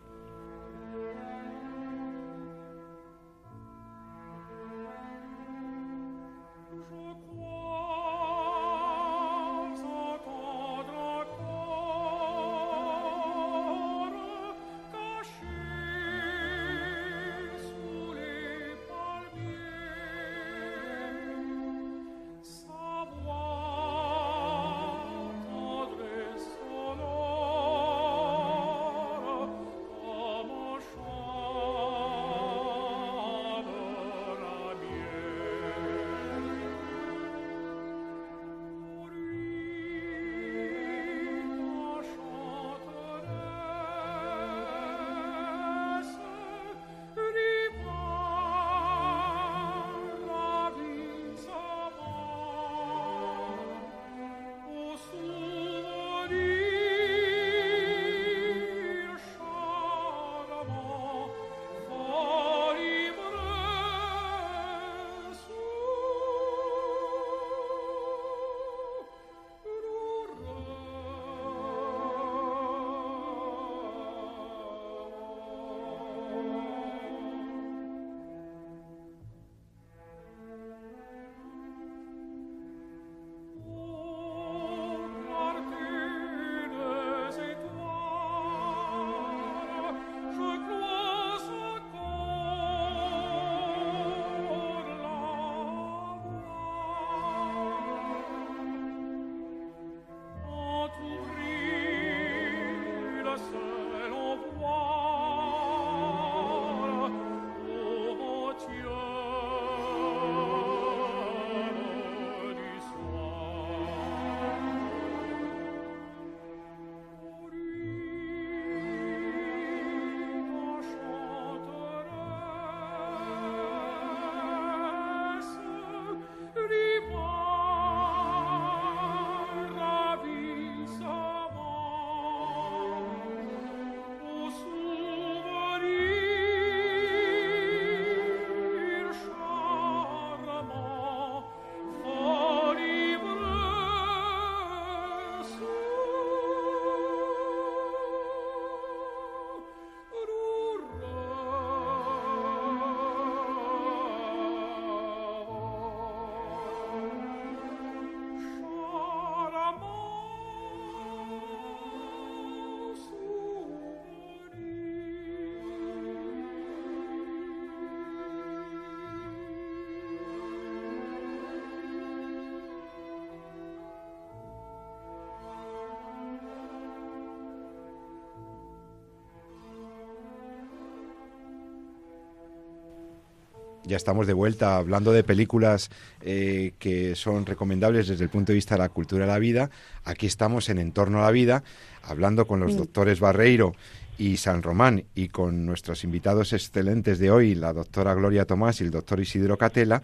Ya estamos de vuelta hablando de películas eh, que son recomendables desde el punto de vista de la cultura de la vida. Aquí estamos en Entorno a la Vida, hablando con los doctores Barreiro y San Román y con nuestros invitados excelentes de hoy, la doctora Gloria Tomás y el doctor Isidro Catela,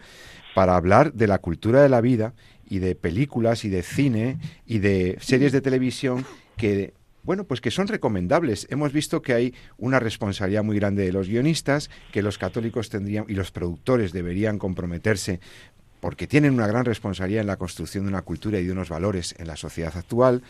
para hablar de la cultura de la vida y de películas y de cine y de series de televisión que bueno, pues que son recomendables. Hemos visto que hay una responsabilidad muy grande de los guionistas, que los católicos tendrían y los productores deberían comprometerse porque tienen una gran responsabilidad en la construcción de una cultura y de unos valores en la sociedad actual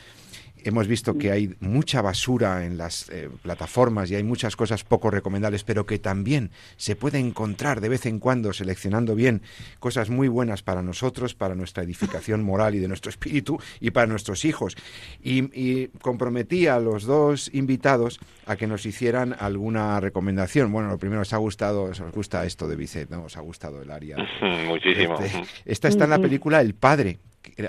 hemos visto que hay mucha basura en las eh, plataformas y hay muchas cosas poco recomendables, pero que también se puede encontrar de vez en cuando, seleccionando bien, cosas muy buenas para nosotros, para nuestra edificación moral y de nuestro espíritu y para nuestros hijos. Y, comprometí a los dos invitados a que nos hicieran alguna recomendación. Bueno, lo primero, os ha gustado, os gusta esto de Vicente, ¿no? Os ha gustado el área. (laughs) Muchísimo. Este, esta está en la película El Padre,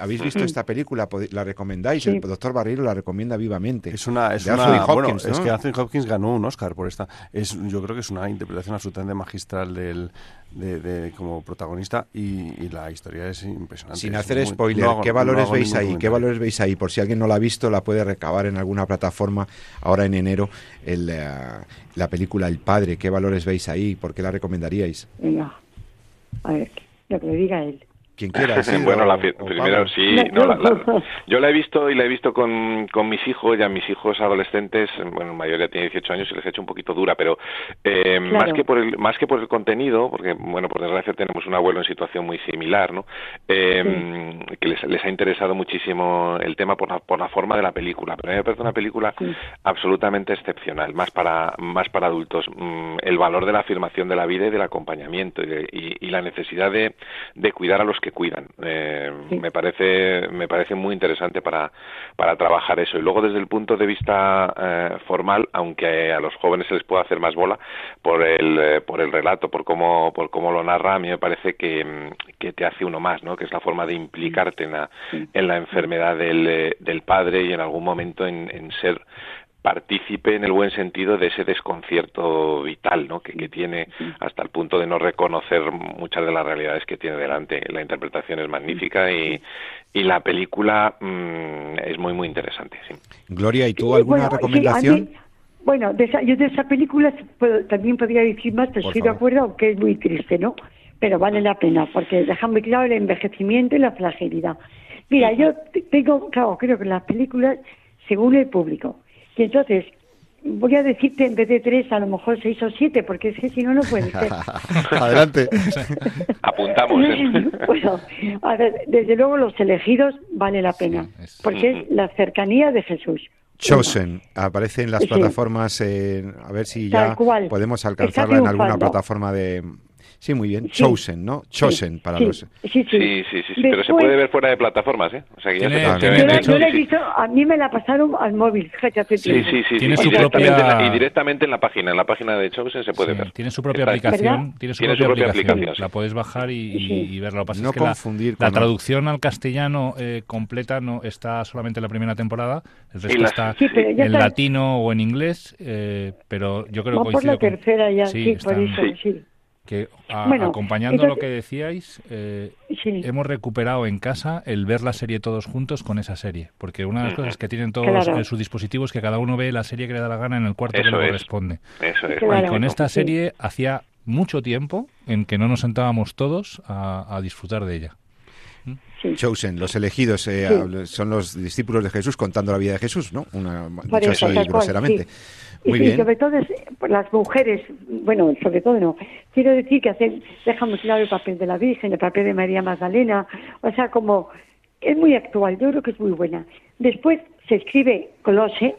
¿Habéis visto esta película? ¿La recomendáis? El doctor Barreiro la recomienda vivamente. Es una, es una Hopkins, es que Anthony Hopkins ganó un Oscar por esta. Es, yo creo que es una interpretación absolutamente magistral del, de, como protagonista y, la historia es impresionante. Sin hacer spoiler, ¿qué valores veis ahí? ¿Qué valores veis ahí? Por si alguien no la ha visto, la puede recabar en alguna plataforma ahora en enero el, eh, la película El Padre. ¿Qué valores veis ahí? ¿Por qué la recomendaríais? Venga, a ver, lo que le diga él. Quien quiera. (laughs) bueno, la, primero sí. (laughs) yo la he visto y la he visto con, con mis hijos, ya mis hijos adolescentes, bueno, el mayor ya tiene 18 años y les he hecho un pocho dura, pero eh, más que por el más que por el contenido, porque bueno, por desgracia tenemos un abuelo en situación muy similar, ¿no? Eh, que les, les, ha interesado muchísimo el tema por la, por la forma de la película, pero a mí me parece una película absolutamente excepcional, más para más para adultos, mm, el valor de la afirmación de la vida y del acompañamiento y, y la necesidad de, de cuidar a los que cuidan. Eh, me parece me parece muy interesante para, para trabajar eso. Y luego desde el punto de vista eh, formal, aunque a los jóvenes se les pueda hacer más bola por el, eh, por el relato, por cómo, por cómo lo narra, a mí me parece que, que te hace uno más, ¿no? que es la forma de implicarte en la, en la enfermedad del, del padre y en algún momento en, en ser partícipe en el buen sentido de ese desconcierto vital ¿no? que, tiene hasta el punto de no reconocer muchas de las realidades que tiene delante. La interpretación es magnífica y, y la película mm, es muy, muy interesante. Sí. Gloria, ¿y tú alguna recomendación? bueno, de esa, yo de esa película también podría decir más, pero estoy de acuerdo, aunque es muy triste, ¿no? Pero vale la pena, porque deja muy claro el envejecimiento y la fragilidad. Mira, yo tengo, claro, creo que las películas, según el público, y entonces, voy a decirte en vez de tres, a lo mejor seis o siete, porque es que si no, no puede ser. (laughs) Adelante. Apuntamos. ¿eh? (laughs) bueno, a ver, desde luego los elegidos vale la pena, porque es la cercanía de Jesús. Chosen, aparece en las plataformas, a ver si ya podemos alcanzarla en alguna plataforma de, Sí, muy bien. Chosen, ¿no? Chosen para los... Sí, sí, sí, sí, pero se puede ver fuera de plataformas, ¿eh? O sea, que ya se yo, he visto, a mí me la pasaron al móvil, Sí, sí, sí. Tiene su propia... Y directamente en la página, en la página de Chosen se puede ver. Tiene su propia aplicación, tiene su, propia, aplicación. La puedes bajar y, verla. Lo que pasa no es que confundir la, traducción al castellano eh, completa no está solamente en la primera temporada, el resto está en latino o en inglés, eh, pero yo creo que por la tercera ya, sí, por eso, sí que acompañando lo que decíais, eh, hemos recuperado en casa el ver la serie todos juntos con esa serie, porque una de las cosas que tienen todos en sus dispositivos es que cada uno ve la serie que le da la gana en el cuarto que le corresponde. Y con esta serie hacía mucho tiempo en que no nos sentábamos todos a, disfrutar de ella. Chosen, los elegidos, eh, son los discípulos de Jesús contando la vida de Jesús, ¿no? Una, dicho así groseramente. y sobre todo las mujeres, bueno, sobre todo no, quiero decir que hacen, dejamos claro el papel de la Virgen, el papel de María Magdalena, o sea, como es muy actual, yo creo que es muy buena. Después se escribe Colose,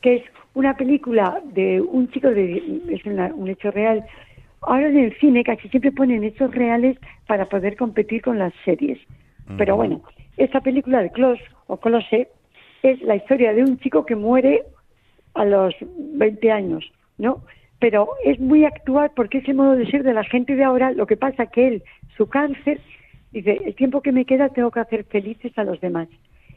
que es una película de un chico, de, es un hecho real. Ahora en el cine casi siempre ponen hechos reales para poder competir con las series. Pero bueno, esta película de Clos o Colose es la historia de un chico que muere a los 20 años, ¿no? Pero es muy actual porque es el modo de ser de la gente de ahora. Lo que pasa que él, su cáncer, dice, el tiempo que me queda tengo que hacer felices a los demás.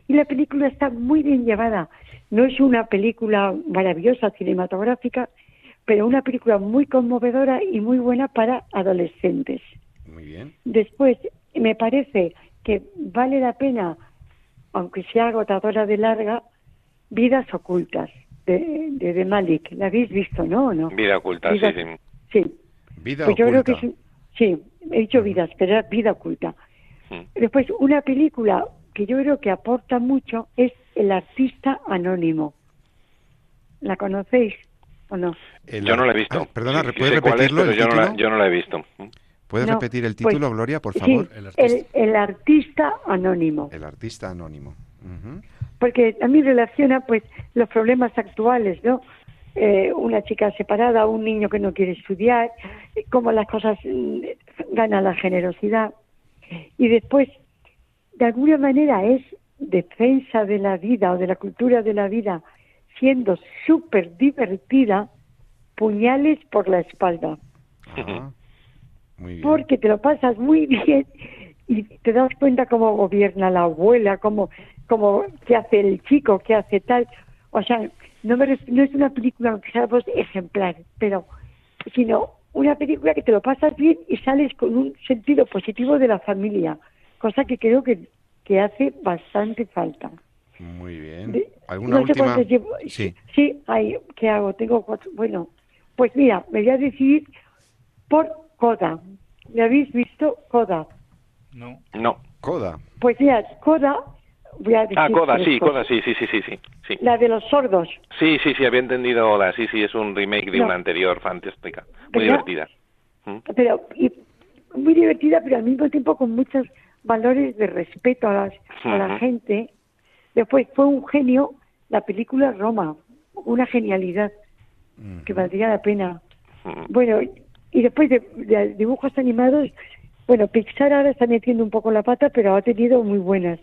Y la película está muy bien llevada. No es una película maravillosa cinematográfica, pero una película muy conmovedora y muy buena para adolescentes. Muy bien. Después, me parece que vale la pena, aunque sea agotadora de larga, Vidas Ocultas, de, de, Malik. ¿La habéis visto, no? no? Vida Oculta, sí, sí. Sí. Vida pues Oculta. Yo creo que sí, he dicho Vidas, pero era Vida Oculta. Después, una película que yo creo que aporta mucho es El artista anónimo. ¿La conocéis o no? yo no la he visto. Ah, perdona, ¿puedes repetirlo? yo, No la, yo no la he visto. ¿Puedes repetir el título, pues, Gloria, por favor? el, artista. anónimo. El artista anónimo. Porque a mí relaciona pues los problemas actuales, ¿no? Eh, una chica separada, un niño que no quiere estudiar, cómo las cosas mm, ganan la generosidad. Y después, de alguna manera, es defensa de la vida o de la cultura de la vida, siendo súper divertida, puñales por la espalda. Porque te lo pasas muy (laughs) bien y te das cuenta cómo gobierna la abuela, cómo, cómo qué hace el chico, qué hace tal. O sea, no, me, no es una película, aunque sea pues, ejemplar, pero sino una película que te lo pasas bien y sales con un sentido positivo de la familia, cosa que creo que, que hace bastante falta. Muy bien. ¿Alguna última? Sí. Sí, ¿qué hago? Tengo cuatro. Bueno, pues mira, me voy a decidir por Coda. ¿Me habéis visto Coda? No. No. Coda. Pues mira, Coda Voy a decir ah, Coda, sí, Coda, sí, sí, sí, sí, sí. La de los sordos. Sí, sí, sí, había entendido la, sí, sí, es un remake de una anterior fantástica, muy divertida. ¿Mm? Pero, muy divertida, pero al mismo tiempo con muchos valores de respeto a, las, a la gente. Después fue un genio la película Roma, una genialidad que valdría la pena. Bueno, y después de, dibujos animados, bueno, Pixar ahora está metiendo un poco la pata, pero ha tenido muy buenas.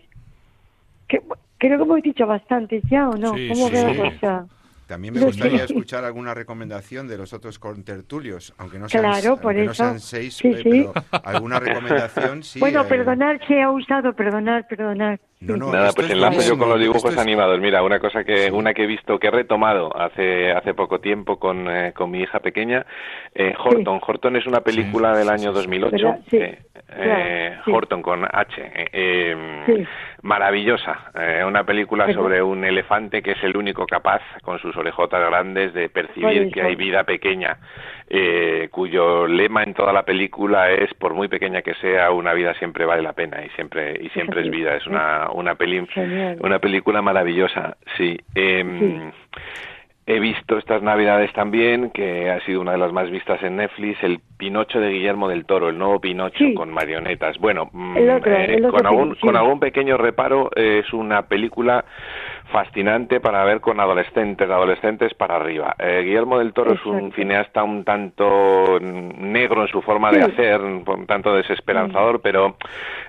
Que, creo que hemos dicho bastantes ya, ¿o no? ¿Cómo sí, También me gustaría escuchar alguna recomendación de los otros contertulios, aunque no sean, no sean seis, eh, pero alguna recomendación (laughs) sí. Bueno, perdonar que ha usado, perdonar, perdonar. Nada, pues enlazo yo con los dibujos animados. Mira, una cosa que una que he visto, que he retomado hace hace poco tiempo con, eh, con mi hija pequeña, eh, Horton. Horton es una película del año 2008. Eh, eh Horton con H. Em, maravillosa. una película sobre un elefante que es el único capaz, con sus orejotas grandes, de percibir que hay vida pequeña eh, cuyo lema en toda la película es por muy pequeña que sea una vida siempre vale la pena y siempre y siempre es vida es una una peli una película maravillosa sí, eh, He visto estas navidades también, que ha sido una de las más vistas en Netflix, el Pinocho de Guillermo del Toro, el nuevo Pinocho con marionetas. Bueno, mm, eh, con, algún, con algún pequeño reparo, es una película fascinante para ver con adolescentes, adolescentes para arriba. Eh, Guillermo del Toro es un cineasta un tanto negro en su forma de hacer, un tanto desesperanzador, pero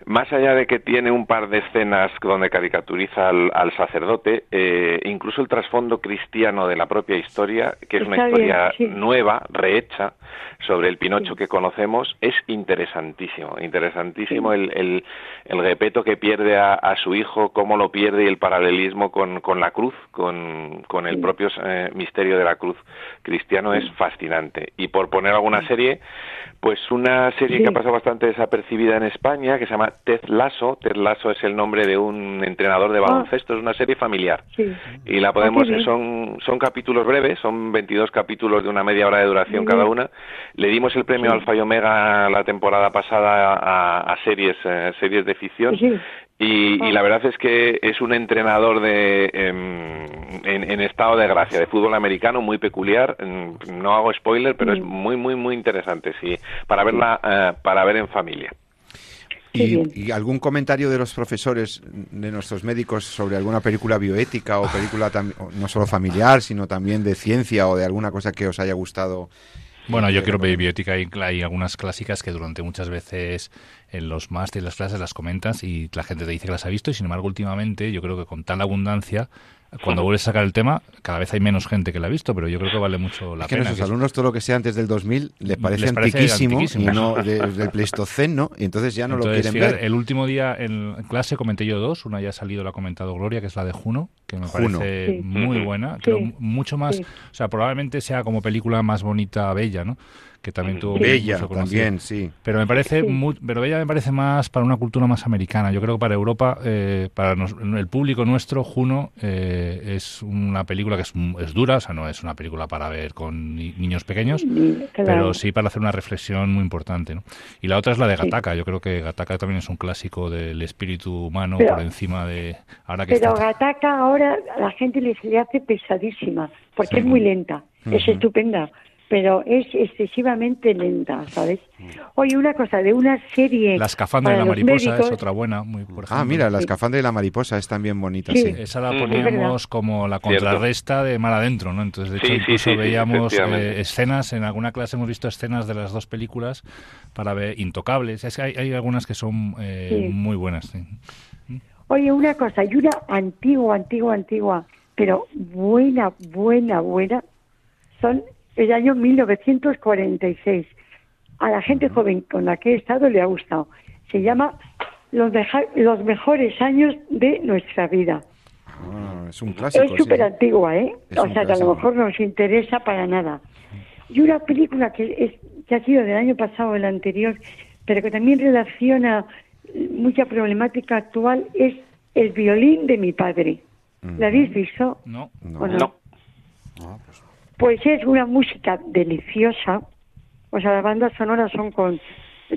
más allá de que tiene un par de escenas donde caricaturiza al, sacerdote, eh, incluso el trasfondo cristiano de la propia historia, que es una historia nueva, rehecha, sobre el Pinocho que conocemos, es interesantísimo, interesantísimo el, el, el, repeto que pierde a, a su hijo, cómo lo pierde y el paralelismo con con, la cruz, con, con el propio eh, misterio de la cruz. Cristiano es fascinante. Y por poner alguna serie, pues una serie que ha pasado bastante desapercibida en España, que se llama Ted Lasso. Ted Lasso es el nombre de un entrenador de ah. baloncesto, es una serie familiar. Y la ah, podemos, son, son capítulos breves, son 22 capítulos de una media hora de duración cada una. Le dimos el premio Alfa y Omega la temporada pasada a, series, eh, series de ficción y, y, la verdad es que es un entrenador de, em, en, en, estado de gracia, de fútbol americano, muy peculiar. No hago spoiler, pero es muy, muy, muy interesante, sí, para verla, eh, para ver en familia. Y, y, algún comentario de los profesores, de nuestros médicos, sobre alguna película bioética o película no solo familiar, sino también de ciencia o de alguna cosa que os haya gustado bueno, yo quiero ver biótica y hay algunas clásicas que durante muchas veces en los másteres, las clases las comentas y la gente te dice que las ha visto y sin embargo últimamente yo creo que con tal abundancia cuando vuelves a sacar el tema, cada vez hay menos gente que la ha visto, pero yo creo que vale mucho la es que pena. Nuestros alumnos todo lo que sea antes del 2000 les parece, antiquísimo, y no desde el Pleistoceno, y entonces ya no lo quieren ver. El último día en clase comenté yo dos, una ya ha salido, la ha comentado Gloria, que es la de Juno, que me parece muy buena, creo mucho más, o sea, probablemente sea como película más bonita, bella, ¿no? Que también tuvo Bella también, sí. Pero me parece pero Bella me parece más para una cultura más americana. Yo creo que para Europa, eh, para el público nuestro, Juno eh, es una película que es, es, dura, o sea, no es una película para ver con niños pequeños, pero sí para hacer una reflexión muy importante. ¿no? Y la otra es la de Gataka. Yo creo que Gataka también es un clásico del espíritu humano por encima de ahora que Pero Gataka ahora a la gente le, le hace pesadísima porque es muy lenta. Es estupenda pero es excesivamente lenta, ¿sabes? Oye, una cosa, de una serie... La escafandra de la mariposa es otra buena, muy, por ah, ejemplo. Ah, mira, la escafandra de la mariposa es también bonita, sí. Esa la poníamos como la contrarresta de Mar Adentro, ¿no? Entonces, de hecho, incluso veíamos eh, escenas, en alguna clase hemos visto escenas de las dos películas para ver Intocables. Es que hay, hay algunas que son eh, muy buenas, Oye, una cosa, hay una antigua, antigua, antigua, pero buena, buena, buena, son el año 1946. A la gente joven con la que he estado le ha gustado. Se llama Los, los mejores años de nuestra vida. Ah, es un clásico. Es súper antigua, ¿eh? o sea, que a lo mejor no nos interesa para nada. Y una película que, es, que ha sido del año pasado o el anterior, pero que también relaciona mucha problemática actual, es El violín de mi padre. ¿La habéis visto? No. No. no? Pues pues es una música deliciosa, o sea, las bandas sonoras son con,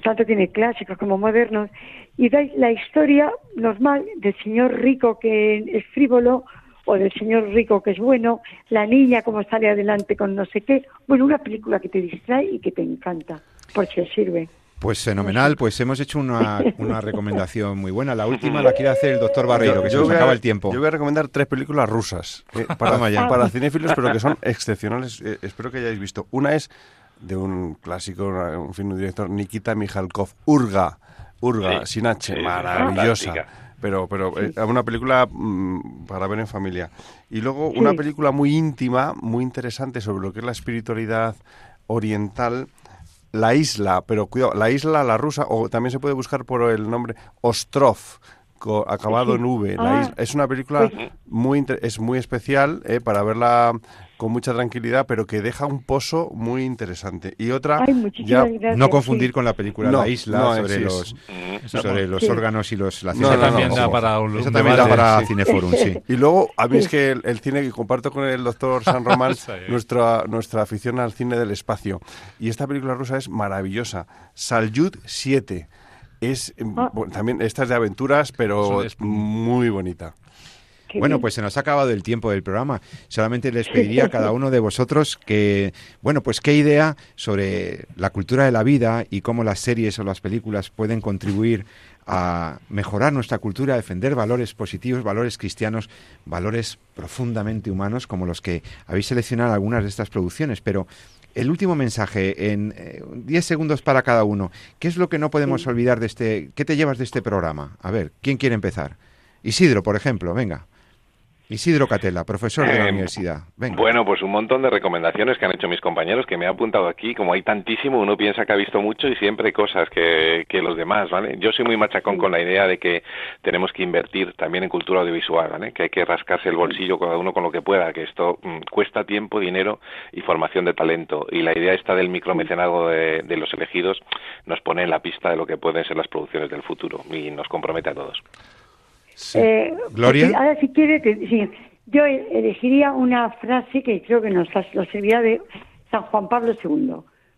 tanto tiene clásicos como modernos, y da la historia normal del señor rico que es frívolo, o del señor rico que es bueno, la niña como sale adelante con no sé qué, bueno, una película que te distrae y que te encanta, porque sirve. Pues fenomenal, pues hemos hecho una, recomendación muy buena. La última la quiere hacer el doctor Barreiro, que se nos acaba el tiempo. Yo voy a recomendar tres películas rusas eh, (laughs) para, para cinéfilos, pero que son excepcionales. Eh, espero que hayáis visto. Una es de un clásico, un film director, Nikita Mikhalkov, Urga, Urga, sin H, maravillosa. Pero, pero eh, una película mm, para ver en familia. Y luego una película muy íntima, muy interesante sobre lo que es la espiritualidad oriental, la isla, pero cuidado, la isla, la rusa, o también se puede buscar por el nombre Ostrov, acabado en V. Ah. es una película pues muy es muy especial eh, para verla con mucha tranquilidad, pero que deja un pozo muy interesante. Y otra, ya, no confundir con la película La Isla sobre, los, sobre los órganos y los... La no, también da para un Eso también da para Cineforum, sí. (laughs) Y luego, a mí es que el, cine que comparto con el doctor (laughs) San Román, nuestra, nuestra afición al cine del espacio. Y esta película rusa es maravillosa. Salyut 7. Es, ah. también, esta es de aventuras, pero es muy bonita bueno, pues se nos ha acabado el tiempo del programa. Solamente les pediría a cada uno de vosotros que, bueno, pues qué idea sobre la cultura de la vida y cómo las series o las películas pueden contribuir a mejorar nuestra cultura, a defender valores positivos, valores cristianos, valores profundamente humanos, como los que habéis seleccionado algunas de estas producciones. Pero el último mensaje, en 10 eh, segundos para cada uno, ¿qué es lo que no podemos olvidar de este, qué te llevas de este programa? A ver, ¿quién quiere empezar? Isidro, por ejemplo, venga. Isidro Catela, profesor de la eh, universidad. Bueno, pues un montón de recomendaciones que han hecho mis compañeros que me he apuntado aquí. Como hay tantísimo, uno piensa que ha visto mucho y siempre hay cosas que, que los demás, ¿vale? Yo soy muy machacón con la idea de que tenemos que invertir también en cultura audiovisual, ¿vale? Que hay que rascarse el bolsillo cada uno con lo que pueda, que esto mm, cuesta tiempo, dinero y formación de talento. Y la idea esta del micromecenado de, de los elegidos nos pone en la pista de lo que pueden ser las producciones del futuro y nos compromete a todos. Eh, Gloria. Ahora, si quiere, yo elegiría una frase que creo que nos lo servirá de San Juan Pablo II,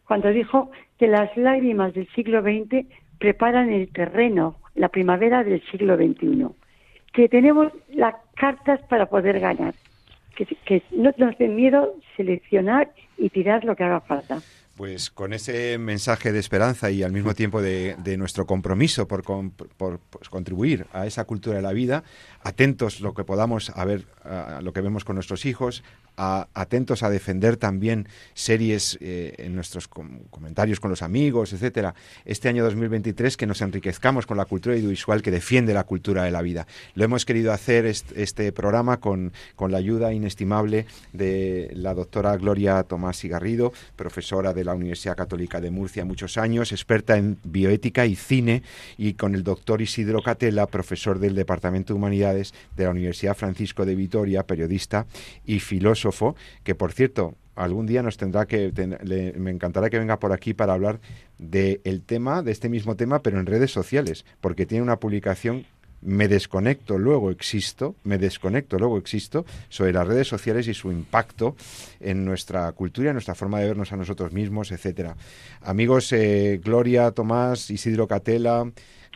cuando dijo que las lágrimas del siglo XX preparan el terreno, la primavera del siglo XXI, que tenemos las cartas para poder ganar, que, que no nos den miedo seleccionar y tirar lo que haga falta. Pues con ese mensaje de esperanza y al mismo tiempo de, nuestro compromiso por, pues, contribuir a esa cultura de la vida, atentos lo que podamos a ver, a lo que vemos con nuestros hijos, atentos a defender también series eh, en nuestros comentarios con los amigos, etcétera. Este año 2023 que nos enriquezcamos con la cultura audiovisual que defiende la cultura de la vida. Lo hemos querido hacer este, programa con, con, la ayuda inestimable de la doctora Gloria Tomás y Garrido, profesora de la Universidad Católica de Murcia muchos años, experta en bioética y cine, y con el doctor Isidro Catela, profesor del Departamento de Humanidades de la Universidad Francisco de Vitoria, periodista y filósofo que por cierto, algún día nos tendrá que, me encantará que venga por aquí para hablar del tema, de este mismo tema, pero en redes sociales, porque tiene una publicación me desconecto, luego existo, me desconecto, luego existo, sobre las redes sociales y su impacto en nuestra cultura, en nuestra forma de vernos a nosotros mismos, etcétera. Amigos, eh, Gloria, Tomás, Isidro Catela,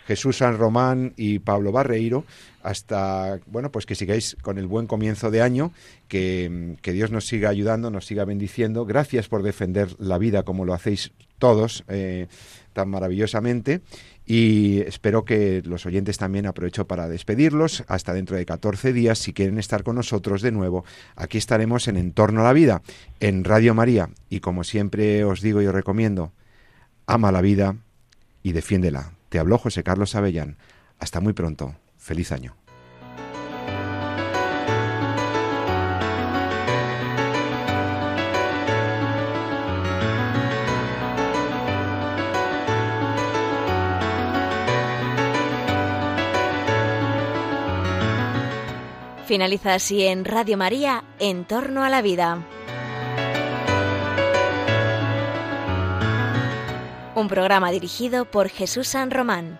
Jesús San Román y Pablo Barreiro, hasta, bueno, pues que sigáis con el buen comienzo de año, que, Dios nos siga ayudando, nos siga bendiciendo. Gracias por defender la vida como lo hacéis todos eh, tan maravillosamente. Y espero que los oyentes también aprovecho para despedirlos. Hasta dentro de 14 días, si quieren estar con nosotros de nuevo, aquí estaremos en Entorno a la Vida, en Radio María. Y como siempre os digo y os recomiendo, ama la vida y defiéndela. Te habló José Carlos Avellán. Hasta muy pronto. Feliz año. Finaliza así en Radio María, En torno a la vida. Un programa dirigido por Jesús San Román.